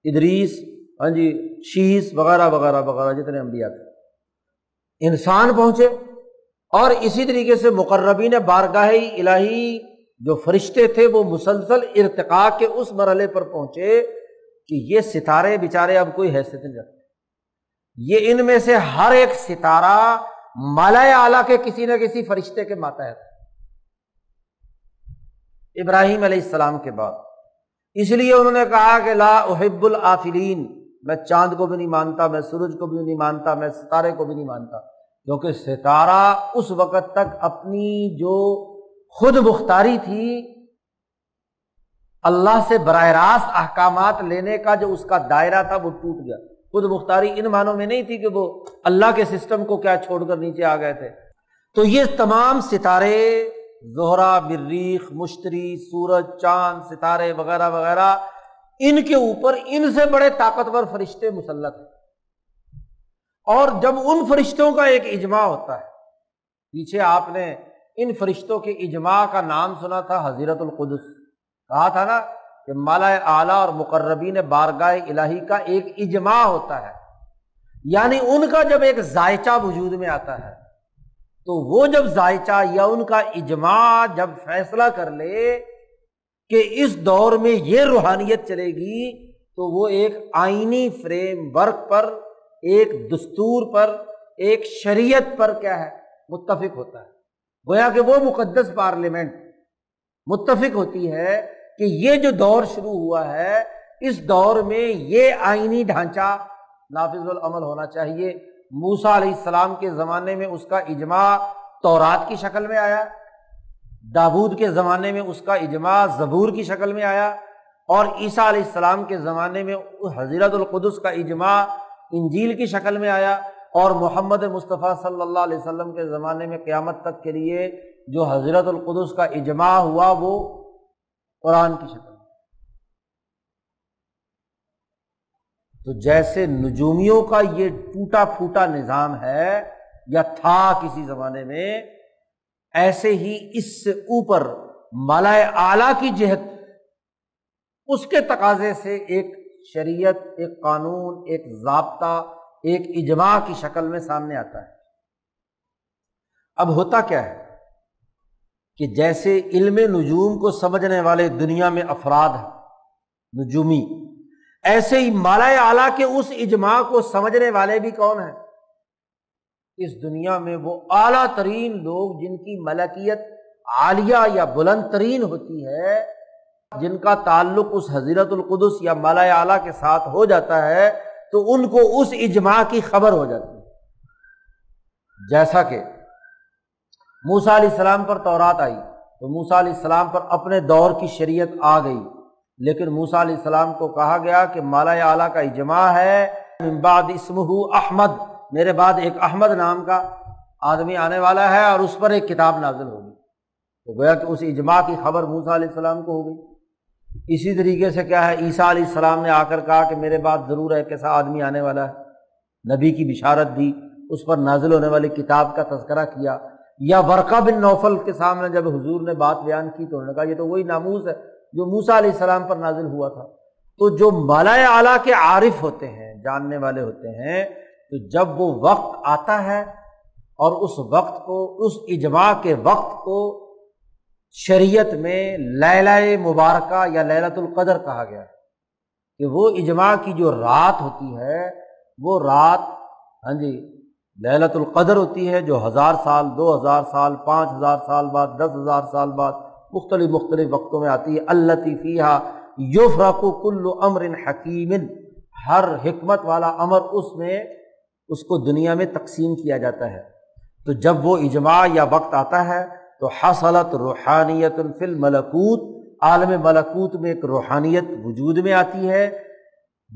ادریس ہاں جی شیس وغیرہ وغیرہ وغیرہ جتنے انبیاء تھے۔ انسان پہنچے اور اسی طریقے سے مقربین بارگاہی الہی جو فرشتے تھے وہ مسلسل ارتقا کے اس مرحلے پر پہنچے کہ یہ ستارے بےچارے اب کوئی حیثیت نہیں رکھتے۔ یہ ان میں سے ہر ایک ستارہ مالا اعلیٰ کے کسی نہ کسی فرشتے کے ماتحت ابراہیم علیہ السلام کے بعد۔ اس لیے انہوں نے کہا کہ لا احب العافلین میں چاند کو بھی نہیں مانتا، میں سورج کو بھی نہیں مانتا، میں ستارے کو بھی نہیں مانتا، کیونکہ ستارہ اس وقت تک اپنی جو خود مختاری تھی، اللہ سے براہ راست احکامات لینے کا جو اس کا دائرہ تھا، وہ ٹوٹ گیا۔ خود مختاری ان معنوں میں نہیں تھی کہ وہ اللہ کے سسٹم کو کیا چھوڑ کر نیچے آ گئے تھے۔ تو یہ تمام ستارے زہرا بریخ مشتری، سورج، چاند، ستارے وغیرہ وغیرہ ان کے اوپر ان سے بڑے طاقتور فرشتے مسلط ہیں۔ اور جب ان فرشتوں کا ایک اجماع ہوتا ہے، پیچھے آپ نے ان فرشتوں کے اجماع کا نام سنا تھا حضیرت القدس۔ کہا تھا نا کہ مالا اعلیٰ اور مقربین بارگاہ الہی کا ایک اجماع ہوتا ہے۔ یعنی ان کا جب ایک ذائچہ وجود میں آتا ہے، تو وہ جب ذائچہ یا ان کا اجماع جب فیصلہ کر لے کہ اس دور میں یہ روحانیت چلے گی تو وہ ایک آئینی فریم ورک پر، ایک دستور پر، ایک شریعت پر کیا ہے، متفق ہوتا ہے۔ گویا کہ وہ مقدس پارلیمنٹ متفق ہوتی ہے کہ یہ جو دور شروع ہوا ہے، اس دور میں یہ آئینی ڈھانچہ نافذ العمل ہونا چاہیے۔ موسا علیہ السلام کے زمانے میں اس کا اجماع تورات کی شکل میں آیا۔ دابود کے زمانے میں اس کا اجماع زبور کی شکل میں آیا اور عیسیٰ علیہ السلام کے زمانے میں حضیرت القدس کا اجماع انجیل کی شکل میں آیا اور محمد مصطفیٰ صلی اللہ علیہ وسلم کے زمانے میں قیامت تک کے لیے جو حضرت القدس کا اجماع ہوا وہ قرآن کی شکل تو جیسے نجومیوں کا یہ ٹوٹا پھوٹا نظام ہے یا تھا کسی زمانے میں ایسے ہی اس سے اوپر مالا اعلی کی جہت، اس کے تقاضے سے ایک شریعت، ایک قانون، ایک ضابطہ، ایک اجماع کی شکل میں سامنے آتا ہے۔ اب ہوتا کیا ہے کہ جیسے علم نجوم کو سمجھنے والے دنیا میں افراد ہیں، نجومی، ایسے ہی مالا اعلیٰ کے اس اجماع کو سمجھنے والے بھی کون ہیں؟ اس دنیا میں وہ اعلیٰ ترین لوگ جن کی ملکیت عالیہ یا بلند ترین ہوتی ہے، جن کا تعلق اس حضیرت القدس یا مالا اعلیٰ کے ساتھ ہو جاتا ہے، تو ان کو اس اجماع کی خبر ہو جاتی ہے۔ جیسا کہ موسا علیہ السلام پر تورات آئی، تو موسا علیہ السلام پر اپنے دور کی شریعت آ گئی۔ لیکن موسا علیہ السلام کو کہا گیا کہ مالا اعلیٰ کا اجماع ہے بعد اسم احمد۔ میرے بعد ایک احمد نام کا آدمی آنے والا ہے اور اس پر ایک کتاب نازل ہوگی۔ تو گویا کہ اس اجماع کی خبر موسا علیہ السلام کو ہو گئی۔ اسی طریقے سے کیا ہے، عیسیٰ علیہ السلام نے آ کر کہا کہ میرے بعد ضرور ایک ایسا آدمی آنے والا ہے۔ نبی کی بشارت دی، اس پر نازل ہونے والی کتاب کا تذکرہ کیا۔ یا ورقہ بن نوفل کے سامنے جب حضور نے بات بیان کی تو انہوں نے کہا، یہ تو وہی ناموز ہے جو موسا علیہ السلام پر نازل ہوا تھا۔ تو جو مالا اعلیٰ کے عارف ہوتے ہیں، جاننے والے ہوتے ہیں تو جب وہ وقت آتا ہے اور اس وقت کو، اس اجماع کے وقت کو شریعت میں لیلا مبارکہ یا للت القدر کہا گیا کہ وہ اجماع کی جو رات ہوتی ہے، وہ رات ہاں جی للت القدر ہوتی ہے جو ہزار سال، دو ہزار سال، پانچ ہزار سال بعد، دس ہزار سال بعد مختلف مختلف وقتوں میں آتی ہے۔ اللہ فیحہ یوفرق کل امر حکیم ہر حکمت عمر امر اس میں اس کو دنیا میں تقسیم کیا جاتا ہے۔ تو جب وہ اجماع یا وقت آتا ہے تو حصلت روحانیت الفل ملکوت عالم ملکوت میں ایک روحانیت وجود میں آتی ہے۔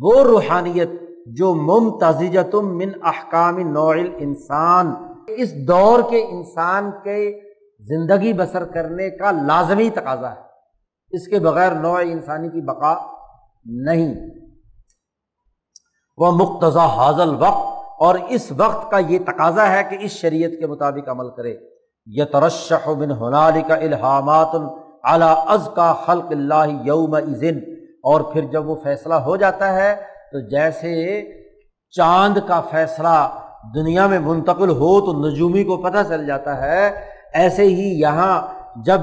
وہ روحانیت جو ممتازم من احکام نوع انسان اس دور کے انسان کے زندگی بسر کرنے کا لازمی تقاضا ہے۔ اس کے بغیر نوع انسانی کی بقا نہیں۔ وہ مقتضا حاضل وقت اور اس وقت کا یہ تقاضا ہے کہ اس شریعت کے مطابق عمل کرے۔ یہ ترشح بن ہنالی کا الحامات اعلیٰ از کا خلق اللہ یوم اور پھر جب وہ فیصلہ ہو جاتا ہے، تو جیسے چاند کا فیصلہ دنیا میں منتقل ہو، تو نجومی کو پتہ چل جاتا ہے۔ ایسے ہی یہاں جب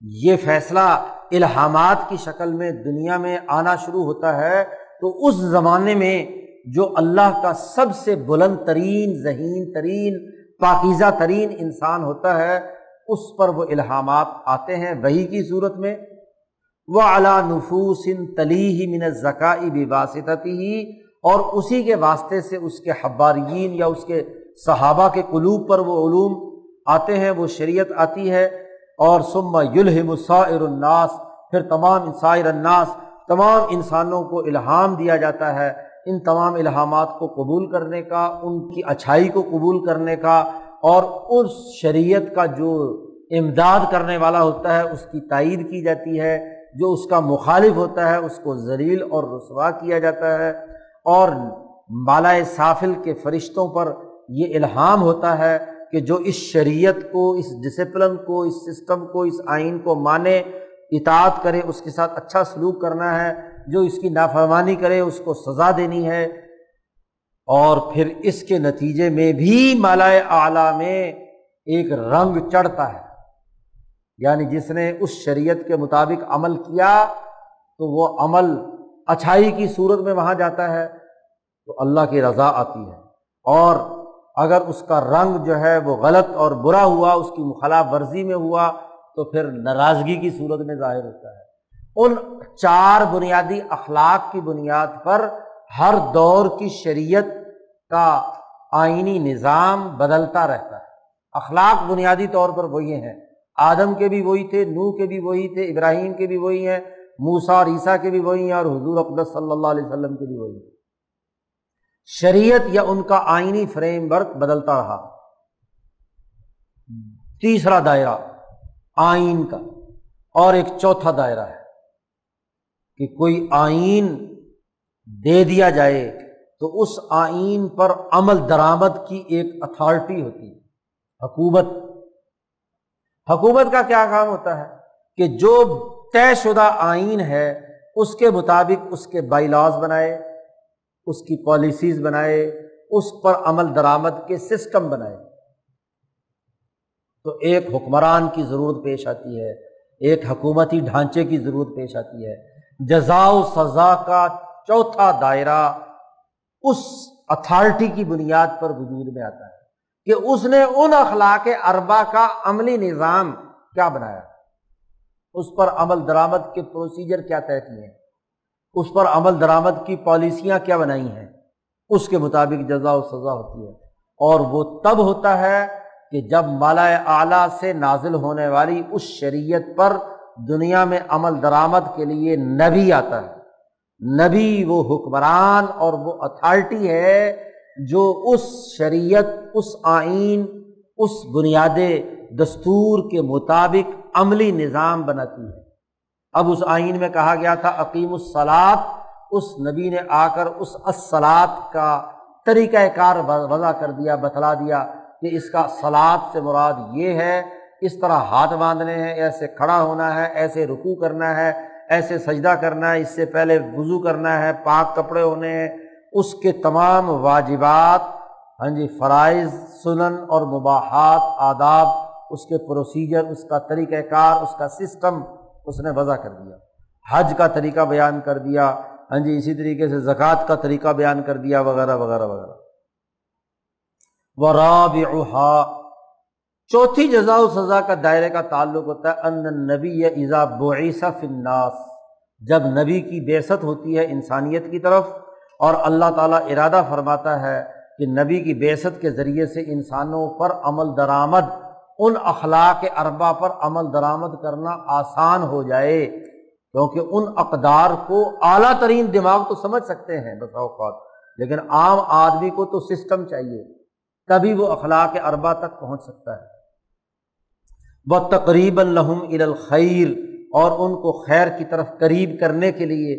یہ فیصلہ الہامات کی شکل میں دنیا میں آنا شروع ہوتا ہے، تو اس زمانے میں جو اللہ کا سب سے بلند ترین، ذہین ترین، پاکیزہ ترین انسان ہوتا ہے، اس پر وہ الہامات آتے ہیں وہی کی صورت میں۔ وہ اعلیٰ نفوس تلی ہی من زکائی باسطتی ہی اور اسی کے واسطے سے اس کے حبارین یا اس کے صحابہ کے قلوب پر وہ علوم آتے ہیں، وہ شریعت آتی ہے۔ اور سما یلحم سائر الناس، پھر تمام سائر الناس، تمام انسانوں کو الہام دیا جاتا ہے۔ ان تمام الہامات کو قبول کرنے کا، ان کی اچھائی کو قبول کرنے کا اور اس شریعت کا جو امداد کرنے والا ہوتا ہے، اس کی تائید کی جاتی ہے، جو اس کا مخالف ہوتا ہے، اس کو زلیل اور رسوا کیا جاتا ہے اور بالا سافل کے فرشتوں پر یہ الہام ہوتا ہے کہ جو اس شریعت کو، اس ڈسپلن کو، اس سسٹم کو، اس آئین کو مانے، اطاعت کرے، اس کے ساتھ اچھا سلوک کرنا ہے جو اس کی نافرمانی کرے، اس کو سزا دینی ہے۔ اور پھر اس کے نتیجے میں بھی مالائے اعلیٰ میں ایک رنگ چڑھتا ہے۔ یعنی جس نے اس شریعت کے مطابق عمل کیا، تو وہ عمل اچھائی کی صورت میں وہاں جاتا ہے، تو اللہ کی رضا آتی ہے۔ اور اگر اس کا رنگ جو ہے وہ غلط اور برا ہوا، اس کی مخلاف ورزی میں ہوا، تو پھر ناراضگی کی صورت میں ظاہر ہوتا ہے۔ ان چار بنیادی اخلاق کی بنیاد پر ہر دور کی شریعت کا آئینی نظام بدلتا رہتا ہے۔ اخلاق بنیادی طور پر وہی ہیں۔ آدم کے بھی وہی تھے نو کے بھی وہی تھے، ابراہیم کے بھی وہی ہیں موسا اور عیسیٰ کے بھی وہی ہیں اور حضور اقدس صلی اللہ علیہ وسلم کے بھی وہی ہیں۔ شریعت یا ان کا آئینی فریم ورک بدلتا رہا۔ تیسرا دائرہ، آئین کا۔ اور ایک چوتھا دائرہ ہے۔ کہ کوئی آئین دے دیا جائے تو اس آئین پر عمل درآمد کی ایک اتھارٹی ہوتی ہے، حکومت۔ حکومت کا کیا کام ہوتا ہے؟ کہ جو طے شدہ آئین ہے، اس کے مطابق اس کے بائی لاز بنائے، اس کی پالیسیز بنائے، اس پر عمل درآمد کے سسٹم بنائے۔ تو ایک حکمران کی ضرورت پیش آتی ہے، ایک حکومتی ڈھانچے کی ضرورت پیش آتی ہے۔ جزا و سزا کا چوتھا دائرہ اس اتھارٹی کی بنیاد پر وجود میں آتا ہے کہ اس نے ان اخلاق اربا کا عملی نظام کیا بنایا۔ اس پر عمل درآمد کے پروسیجر کیا طے کیے ہیں اس پر عمل درآمد کی پالیسیاں کیا بنائی ہیں؟ اس کے مطابق جزا و سزا ہوتی ہے۔ اور وہ تب ہوتا ہے کہ جب مالا اعلیٰ سے نازل ہونے والی اس شریعت پر دنیا میں عمل درآمد کے لیے نبی آتا ہے۔ نبی وہ حکمران اور وہ اتھارٹی ہے جو اس شریعت، اس آئین، اس بنیاد دستور کے مطابق عملی نظام بناتی ہے۔ اب اس آئین میں کہا گیا تھا عقیم الصلاط اس نبی نے آ کر اس اصلاط کا طریقہ کار وضع کر دیا، بتلا دیا کہ اس کا سلاد سے مراد یہ ہے اس طرح ہاتھ باندھنے ہیں، ایسے کھڑا ہونا ہے، ایسے رکو کرنا ہے، ایسے سجدہ کرنا ہے، اس سے پہلے وضو کرنا ہے، پاک کپڑے ہونے ہیں۔ اس کے تمام واجبات ہاں جی فرائض، سنن اور مباحات، آداب، اس کے پروسیجر اس کا طریقہ کار، اس کا سسٹم اس نے وضع کر دیا۔ حج کا طریقہ بیان کر دیا ہاں جی اسی طریقے سے زکوٰۃ کا طریقہ بیان کر دیا، وغیرہ وغیرہ وغیرہ۔ و راب چوتھی جزا و سزا کا دائرے کا تعلق ہوتا ہے، ان نبی یا ایزا بعیسہ فناس جب نبی کی بیست ہوتی ہے انسانیت کی طرف اور اللہ تعالیٰ ارادہ فرماتا ہے کہ نبی کی بیست کے ذریعے سے انسانوں پر عمل درآمد، ان اخلاق اربا پر عمل درآمد کرنا آسان ہو جائے، کیونکہ ان اقدار کو اعلیٰ ترین دماغ تو سمجھ سکتے ہیں بس اوقات۔ لیکن عام آدمی کو تو سسٹم چاہیے، تبھی وہ اخلاق اربا تک پہنچ سکتا ہے۔ وہ تقریباً لہم الخیر اور ان کو خیر کی طرف قریب کرنے کے لیے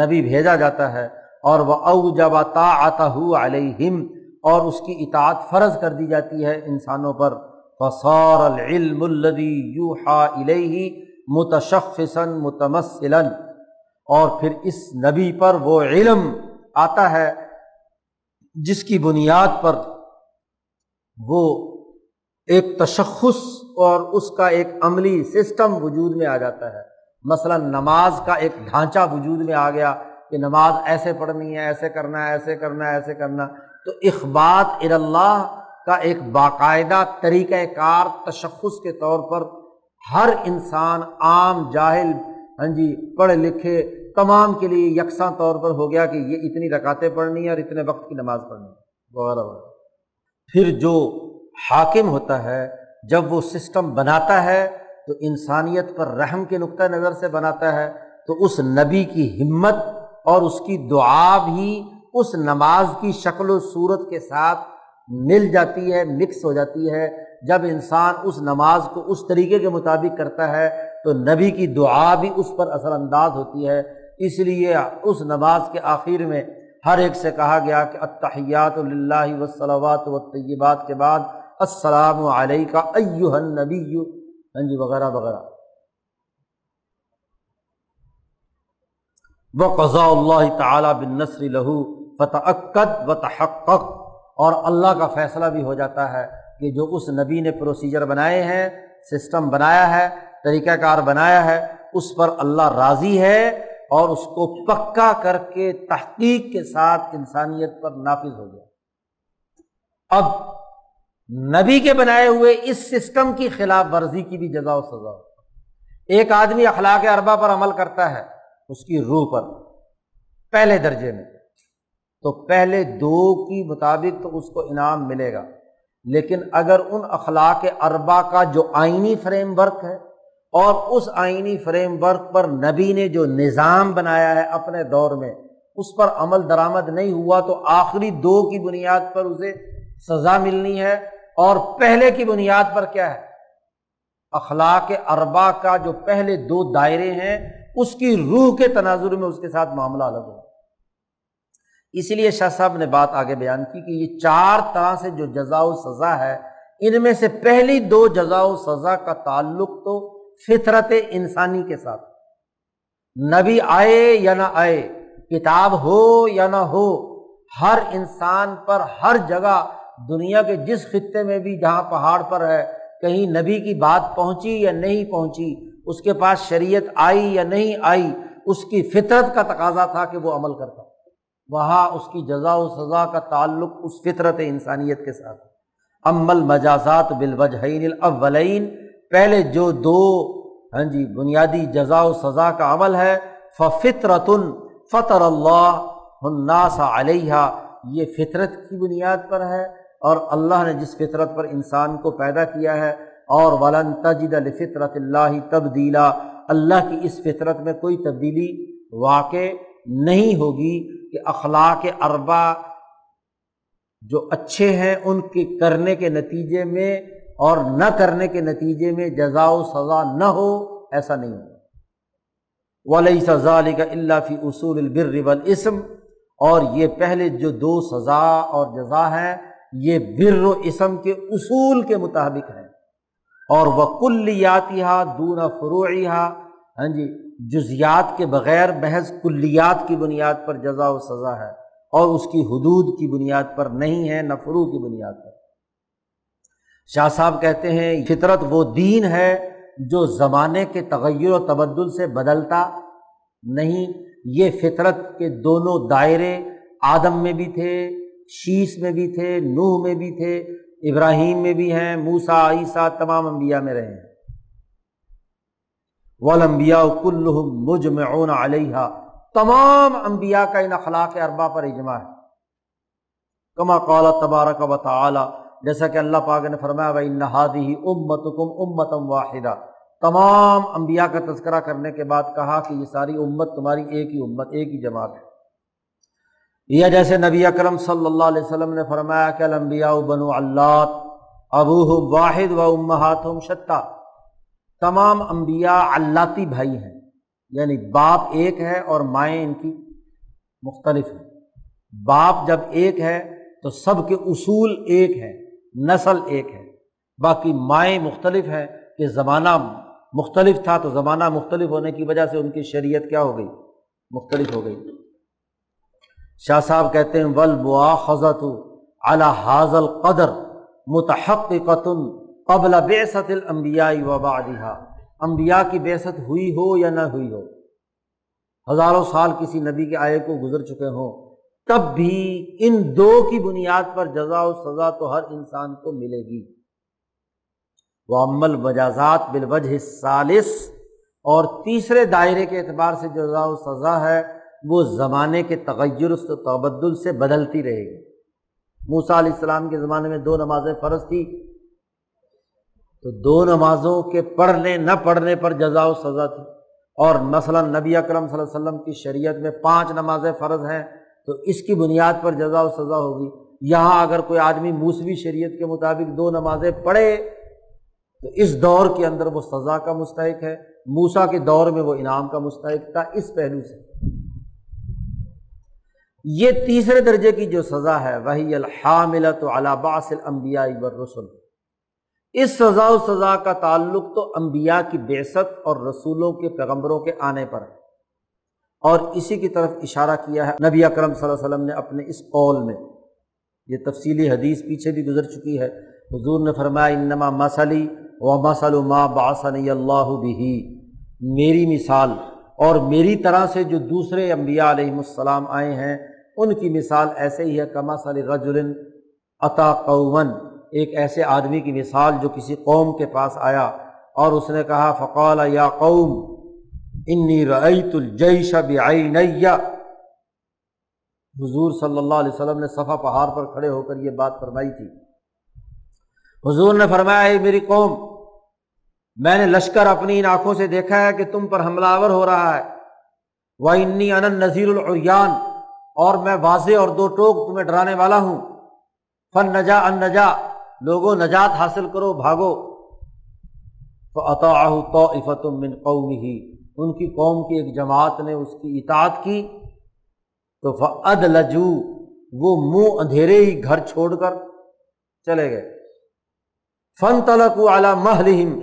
نبی بھیجا جاتا ہے اور وہ او جب علیہم اور اس کی اطاعت فرض کر دی جاتی ہے انسانوں پر فصار العلم الدی یو ہا متشخصن متمثلاً اور پھر اس نبی پر وہ علم آتا ہے جس کی بنیاد پر وہ ایک تشخص اور اس کا ایک عملی سسٹم وجود میں آ جاتا ہے۔ مثلاً نماز کا ایک ڈھانچہ وجود میں آ گیا کہ نماز ایسے پڑھنی ہے، ایسے کرنا ہے، ایسے کرنا ہے، ایسے کرنا تو اخبات اللہ کا ایک باقاعدہ طریقۂ کار تشخص کے طور پر ہر انسان عام جاہل ہاں جی پڑھے لکھے تمام کے لیے یکساں طور پر ہو گیا کہ یہ اتنی رکاتیں پڑھنی ہے اور اتنے وقت کی نماز پڑھنی ہے وغیرہ وغیرہ پھر جو حاکم ہوتا ہے جب وہ سسٹم بناتا ہے تو انسانیت پر رحم کے نقطۂ نظر سے بناتا ہے، تو اس نبی کی ہمت اور اس کی دعا بھی اس نماز کی شکل و صورت کے ساتھ مل جاتی ہے مکس ہو جاتی ہے۔ جب انسان اس نماز کو اس طریقے کے مطابق کرتا ہے، تو نبی کی دعا بھی اس پر اثر انداز ہوتی ہے۔ اس لیے اس نماز کے آخر میں ہر ایک سے کہا گیا کہ اتحیات اللہ وسلوات و طیبات کے بعد السلام علیہ کا نبی ہاں جی وغیرہ وغیرہ۔ وہ قضاء اللہ تعالیٰ بن نصر لہو فتعقد و تحقق اور اللہ کا فیصلہ بھی ہو جاتا ہے کہ جو اس نبی نے پروسیجر بنائے ہیں سسٹم بنایا ہے، طریقہ کار بنایا ہے، اس پر اللہ راضی ہے اور اس کو پکا کر کے تحقیق کے ساتھ انسانیت پر نافذ ہو گیا۔ اب نبی کے بنائے ہوئے اس سسٹم کی خلاف ورزی کی بھی جزا و سزا ایک آدمی اخلاق اربا پر عمل کرتا ہے، اس کی روح پر، پہلے درجے میں۔ تو پہلے دو کی مطابق تو اس کو انعام ملے گا۔ لیکن اگر ان اخلاق اربا کا جو آئینی فریم ورک ہے اور اس آئینی فریم ورک پر نبی نے جو نظام بنایا ہے اپنے دور میں، اس پر عمل درآمد نہیں ہوا تو آخری دو کی بنیاد پر اسے سزا ملنی ہے۔ اور پہلے کی بنیاد پر کیا ہے؟ اخلاق اربا کا جو پہلے دو دائرے ہیں، اس کی روح کے تناظر میں اس کے ساتھ معاملہ الگ ہو۔ اسی لیے شاہ صاحب نے بات آگے بیان کی کہ یہ چار طرح سے جو جزا و سزا ہے، ان میں سے پہلی دو جزا و سزا کا تعلق تو فطرت انسانی کے ساتھ۔ نبی آئے یا نہ آئے، کتاب ہو یا نہ ہو، ہر انسان پر ہر جگہ دنیا کے جس خطے میں بھی جہاں پہاڑ پر ہے، کہیں نبی کی بات پہنچی یا نہیں پہنچی، اس کے پاس شریعت آئی یا نہیں آئی، اس کی فطرت کا تقاضا تھا کہ وہ عمل کرتا۔ وہاں اس کی جزا و سزا کا تعلق اس فطرت انسانیت کے ساتھ۔ عمل مجازات بالوجہین الاولین، پہلے جو دو ہاں جی بنیادی جزا و سزا کا عمل ہے فطرت فطر اللہ الناس علیہ یہ فطرت کی بنیاد پر ہے۔ اور اللہ نے جس فطرت پر انسان کو پیدا کیا ہے، اور ولن تجد الفطرت اللہ تبدیلا، اللہ کی اس فطرت میں کوئی تبدیلی واقع نہیں ہوگی کہ اخلاق اربا جو اچھے ہیں، ان کے کرنے کے نتیجے میں اور نہ کرنے کے نتیجے میں جزا و سزا نہ ہو، ایسا نہیں ہو ولی سزا علی کا اللہ فی اصول البر اسم اور یہ پہلے جو دو سزا اور جزا ہے یہ بر و اسم کے اصول کے مطابق ہے۔ اور وہ کلیاتی دون فروعی ہاں جی جزیات کے بغیر محض کلیات کی بنیاد پر جزا و سزا ہے، اور اس کی حدود کی بنیاد پر نہیں ہے، نہ فرو کی بنیاد پر۔ شاہ صاحب کہتے ہیں، فطرت وہ دین ہے جو زمانے کے تغیر و تبدل سے بدلتا نہیں، یہ فطرت کے دونوں دائرے آدم میں بھی تھے شیش میں بھی تھے، نوح میں بھی تھے، ابراہیم میں بھی ہیں موسا عیسیٰ تمام انبیاء میں رہے ہیں۔ ولمبیا کل مجمعون علیہ تمام انبیاء کا ان اخلاق اربا پر اجماع ہے۔ کما قال تبارک و تعالی، جیسا کہ اللہ پاک نے فرمایا بھائی نہادی امت کم امتم واحدہ۔ تمام انبیاء کا تذکرہ کرنے کے بعد کہا کہ یہ ساری امت تمہاری ایک ہی امت، ایک ہی جماعت ہے۔ یا جیسے نبی اکرم صلی اللہ علیہ وسلم نے فرمایا کہ الانبیاء بنو اللہ ابو واحد و امہات شتا۔ تمام انبیاء اللہ بھائی ہیں یعنی باپ ایک ہے اور مائیں ان کی مختلف ہیں۔ باپ جب ایک ہے تو سب کے اصول ایک ہیں، نسل ایک ہے۔ باقی مائیں مختلف ہیں کہ زمانہ مختلف تھا تو زمانہ مختلف ہونے کی وجہ سے ان کی شریعت کیا ہو گئی؟ مختلف ہو گئی۔ شاہ صاحب کہتے ہیں ول بوا اعلیٰ حاضل قدر متحق قطن قبل بیست المبیا وبا امبیا کی بیست ہوئی ہو یا نہ ہوئی ہو؟ ہزاروں سال کسی نبی کے آئے کو گزر چکے ہوں، تب بھی ان دو کی بنیاد پر جزا و سزا تو ہر انسان کو ملے گی۔ وہ عمل مجازات بالوجہ سالس اور تیسرے دائرے کے اعتبار سے جزا و سزا ہے وہ زمانے کے تغیر و تبدل سے بدلتی رہے گی۔ موسا علیہ السلام کے زمانے میں دو نمازیں فرض تھی تو دو نمازوں کے پڑھنے، نہ پڑھنے پر جزا و سزا تھی۔ اور مثلاً نبی اکرم صلی اللہ علیہ وسلم کی شریعت میں پانچ نمازیں فرض ہیں، تو اس کی بنیاد پر جزا و سزا ہوگی۔ یہاں اگر کوئی آدمی موسوی شریعت کے مطابق دو نمازیں پڑھے، تو اس دور کے اندر وہ سزا کا مستحق ہے۔ موسا کے دور میں وہ انعام کا مستحق تھا، اس پہلو سے۔ یہ تیسرے درجے کی جو سزا ہے، وہی الحامل تو علاباس المبیا رسول اس سزا و سزا کا تعلق تو انبیاء کی بیست اور رسولوں کے پیغمبروں کے آنے پر ہے۔ اور اسی کی طرف اشارہ کیا ہے، نبی اکرم صلی اللہ علیہ وسلم نے اپنے اس قول میں، یہ تفصیلی حدیث پیچھے بھی گزر چکی ہے، حضور نے فرمایا، انما مسلی و مسل ما باسنی اللہ بھی میری مثال اور میری طرح سے جو دوسرے انبیاء علیہم السلام آئے ہیں ان کی مثال ایسے ہی ہے، کما صلی رجل عطا قومن، ایک ایسے آدمی کی مثال جو کسی قوم کے پاس آیا اور اس نے کہا، فقال، یا قوم، انی رعیت الجیش بعینیا حضور صلی اللہ علیہ وسلم نے صفا پہاڑ پر کھڑے ہو کر یہ بات فرمائی تھی۔ حضور نے فرمایا ہے میری قوم، میں نے لشکر اپنی ان آنکھوں سے دیکھا ہے کہ تم پر حملہ آور ہو رہا ہے۔ وہ انی ان نذیر العریان اور میں واضح اور دو ٹوک تمہیں ڈرانے والا ہوں۔ فن نجا ان نجا، لوگوں نجات حاصل کرو، بھاگو۔ عطا تو من قوم ہی ان کی قوم کی ایک جماعت نے اس کی اطاعت کی۔ تو فد لجو وہ منہ اندھیرے ہی گھر چھوڑ کر چلے گئے۔ فن تلک اعلیٰ محلم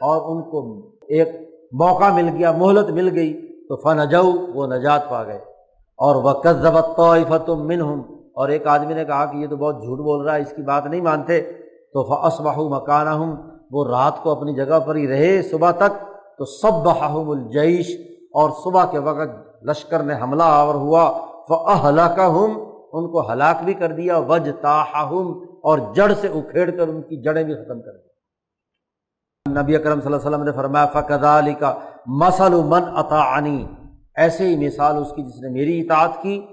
اور ان کو ایک موقع مل گیا، مہلت مل گئی۔ تو فن اجو وہ نجات پا گئے۔ اور وہ قزبت طوفت من ہوں اور ایک آدمی نے کہا کہ یہ تو بہت جھوٹ بول رہا ہے، اس کی بات نہیں مانتے۔ تو فس بہو مکانہ ہوں وہ رات کو اپنی جگہ پر ہی رہے صبح تک۔ تو سب بہم الجیش اور صبح کے وقت لشکر نے حملہ آور ہوا۔ فلاک ہم ان کو ہلاک بھی کر دیا۔ وج تاہم اور جڑ سے اکھیڑ کر ان کی جڑیں بھی ختم کر دی۔ نبی اکرم صلی اللہ علیہ وسلم نے فرمایا فقد علی کا مسل من عطانی ایسے ہی مثال اس کی جس نے میری اطاعت کی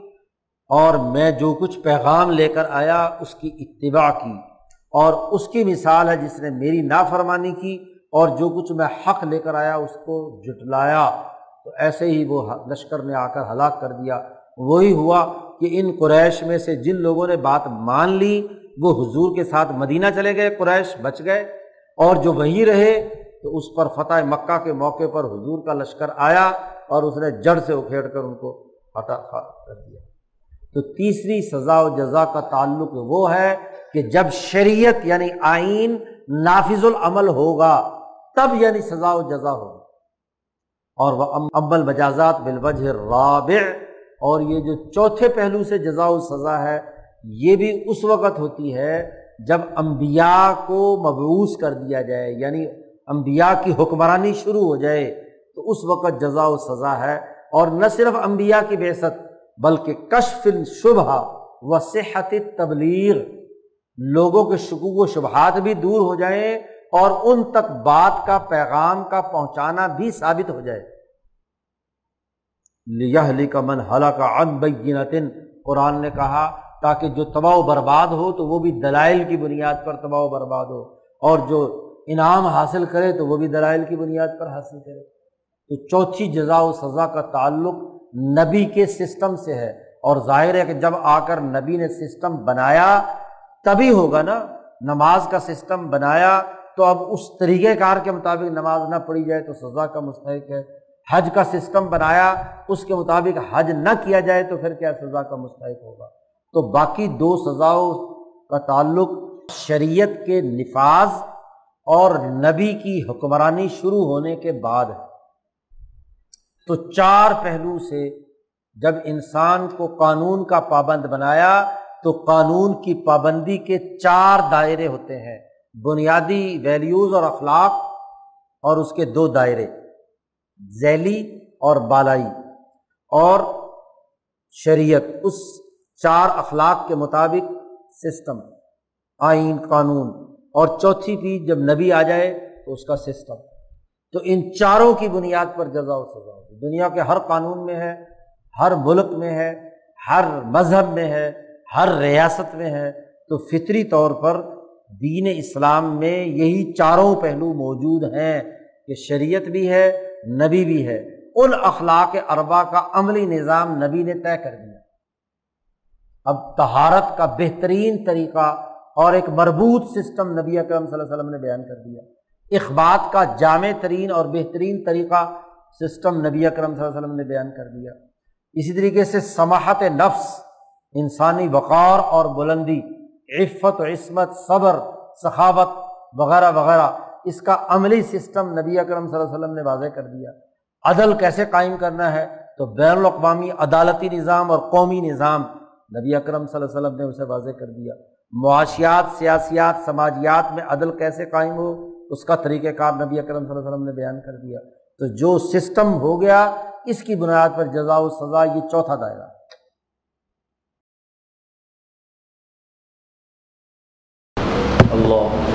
اور میں جو کچھ پیغام لے کر آیا اس کی اتباع کی اور اس کی مثال ہے جس نے میری نافرمانی کی اور جو کچھ میں حق لے کر آیا اس کو جٹلایا تو ایسے ہی وہ لشکر نے آ کر ہلاک کر دیا وہی ہوا کہ ان قریش میں سے جن لوگوں نے بات مان لی وہ حضور کے ساتھ مدینہ چلے گئے، قریش بچ گئے اور جو وہیں رہے تو اس پر فتح مکہ کے موقع پر حضور کا لشکر آیا اور اس نے جڑ سے اکھیڑ کر ان کو فتح کر دیا۔ تو تیسری سزا و جزا کا تعلق وہ ہے کہ جب شریعت یعنی آئین نافذ العمل ہوگا، تب یعنی سزا و جزا ہوگی۔ اور وہ امبل مجازات بالوجہ رابع اور یہ جو چوتھے پہلو سے جزا و سزا ہے، یہ بھی اس وقت ہوتی ہے جب انبیاء کو مبعوث کر دیا جائے یعنی انبیاء کی حکمرانی شروع ہو جائے۔ تو اس وقت جزا و سزا ہے اور نہ صرف انبیاء کی بحثت بلکہ کشف شبہ و صحت تبلیغ لوگوں کے شکوک و شبہات بھی دور ہو جائیں اور ان تک بات کا، پیغام کا پہنچانا بھی ثابت ہو جائے۔ لہلی کا من حلا کا انبینتن قرآن نے کہا، تاکہ جو تباہ و برباد ہو تو وہ بھی دلائل کی بنیاد پر تباہ و برباد ہو، اور جو انعام حاصل کرے تو وہ بھی دلائل کی بنیاد پر حاصل کرے۔ تو چوتھی جزا و سزا کا تعلق نبی کے سسٹم سے ہے اور ظاہر ہے کہ جب آ کر نبی نے سسٹم بنایا، تبھی ہوگا نا، نماز کا سسٹم بنایا، تو اب اس طریقۂ کار کے مطابق نماز نہ پڑھی جائے تو سزا کا مستحق ہے۔ حج کا سسٹم بنایا، اس کے مطابق حج نہ کیا جائے تو پھر کیا سزا کا مستحق ہوگا؟ تو باقی دو سزاؤں کا تعلق شریعت کے نفاذ اور نبی کی حکمرانی شروع ہونے کے بعد ہے۔ تو چار پہلو سے جب انسان کو قانون کا پابند بنایا تو قانون کی پابندی کے چار دائرے ہوتے ہیں، بنیادی ویلیوز اور اخلاق اور اس کے دو دائرے، ذیلی اور بالائی۔ اور شریعت، اس چار اخلاق کے مطابق سسٹم آئین، قانون۔ اور چوتھی چیز جب نبی آ جائے تو اس کا سسٹم تو ان چاروں کی بنیاد پر جزا و سزا۔ دنیا کے ہر قانون میں ہے، ہر ملک میں ہے، ہر مذہب میں ہے، ہر ریاست میں ہے، تو فطری طور پر دین اسلام میں یہی چاروں پہلو موجود ہیں کہ شریعت بھی ہے، نبی بھی ہے۔ ان اخلاق اربا کا عملی نظام نبی نے طے کر دیا۔ اب تہارت کا بہترین طریقہ اور ایک مربوط سسٹم نبی اکرم صلی اللہ علیہ وسلم نے بیان کر دیا۔ اخبات کا جامع ترین اور بہترین طریقہ سسٹم نبی اکرم صلی اللہ علیہ وسلم نے بیان کر دیا۔ اسی طریقے سے سماحت نفس، انسانی وقار اور بلندی، عفت و عصمت، صبر، سخاوت وغیرہ وغیرہ، اس کا عملی سسٹم نبی اکرم صلی اللہ علیہ وسلم نے واضح کر دیا۔ عدل کیسے قائم کرنا ہے؟ تو بین الاقوامی عدالتی نظام اور قومی نظام نبی اکرم صلی اللہ علیہ وسلم نے اسے واضح کر دیا۔ معاشیات، سیاسیات، سماجیات میں عدل کیسے قائم ہو؟ اس کا طریقہ کار نبی اکرم صلی اللہ علیہ وسلم نے بیان کر دیا۔ تو جو سسٹم ہو گیا، اس کی بنیاد پر جزا و سزا یہ چوتھا دائرہ۔ اللہ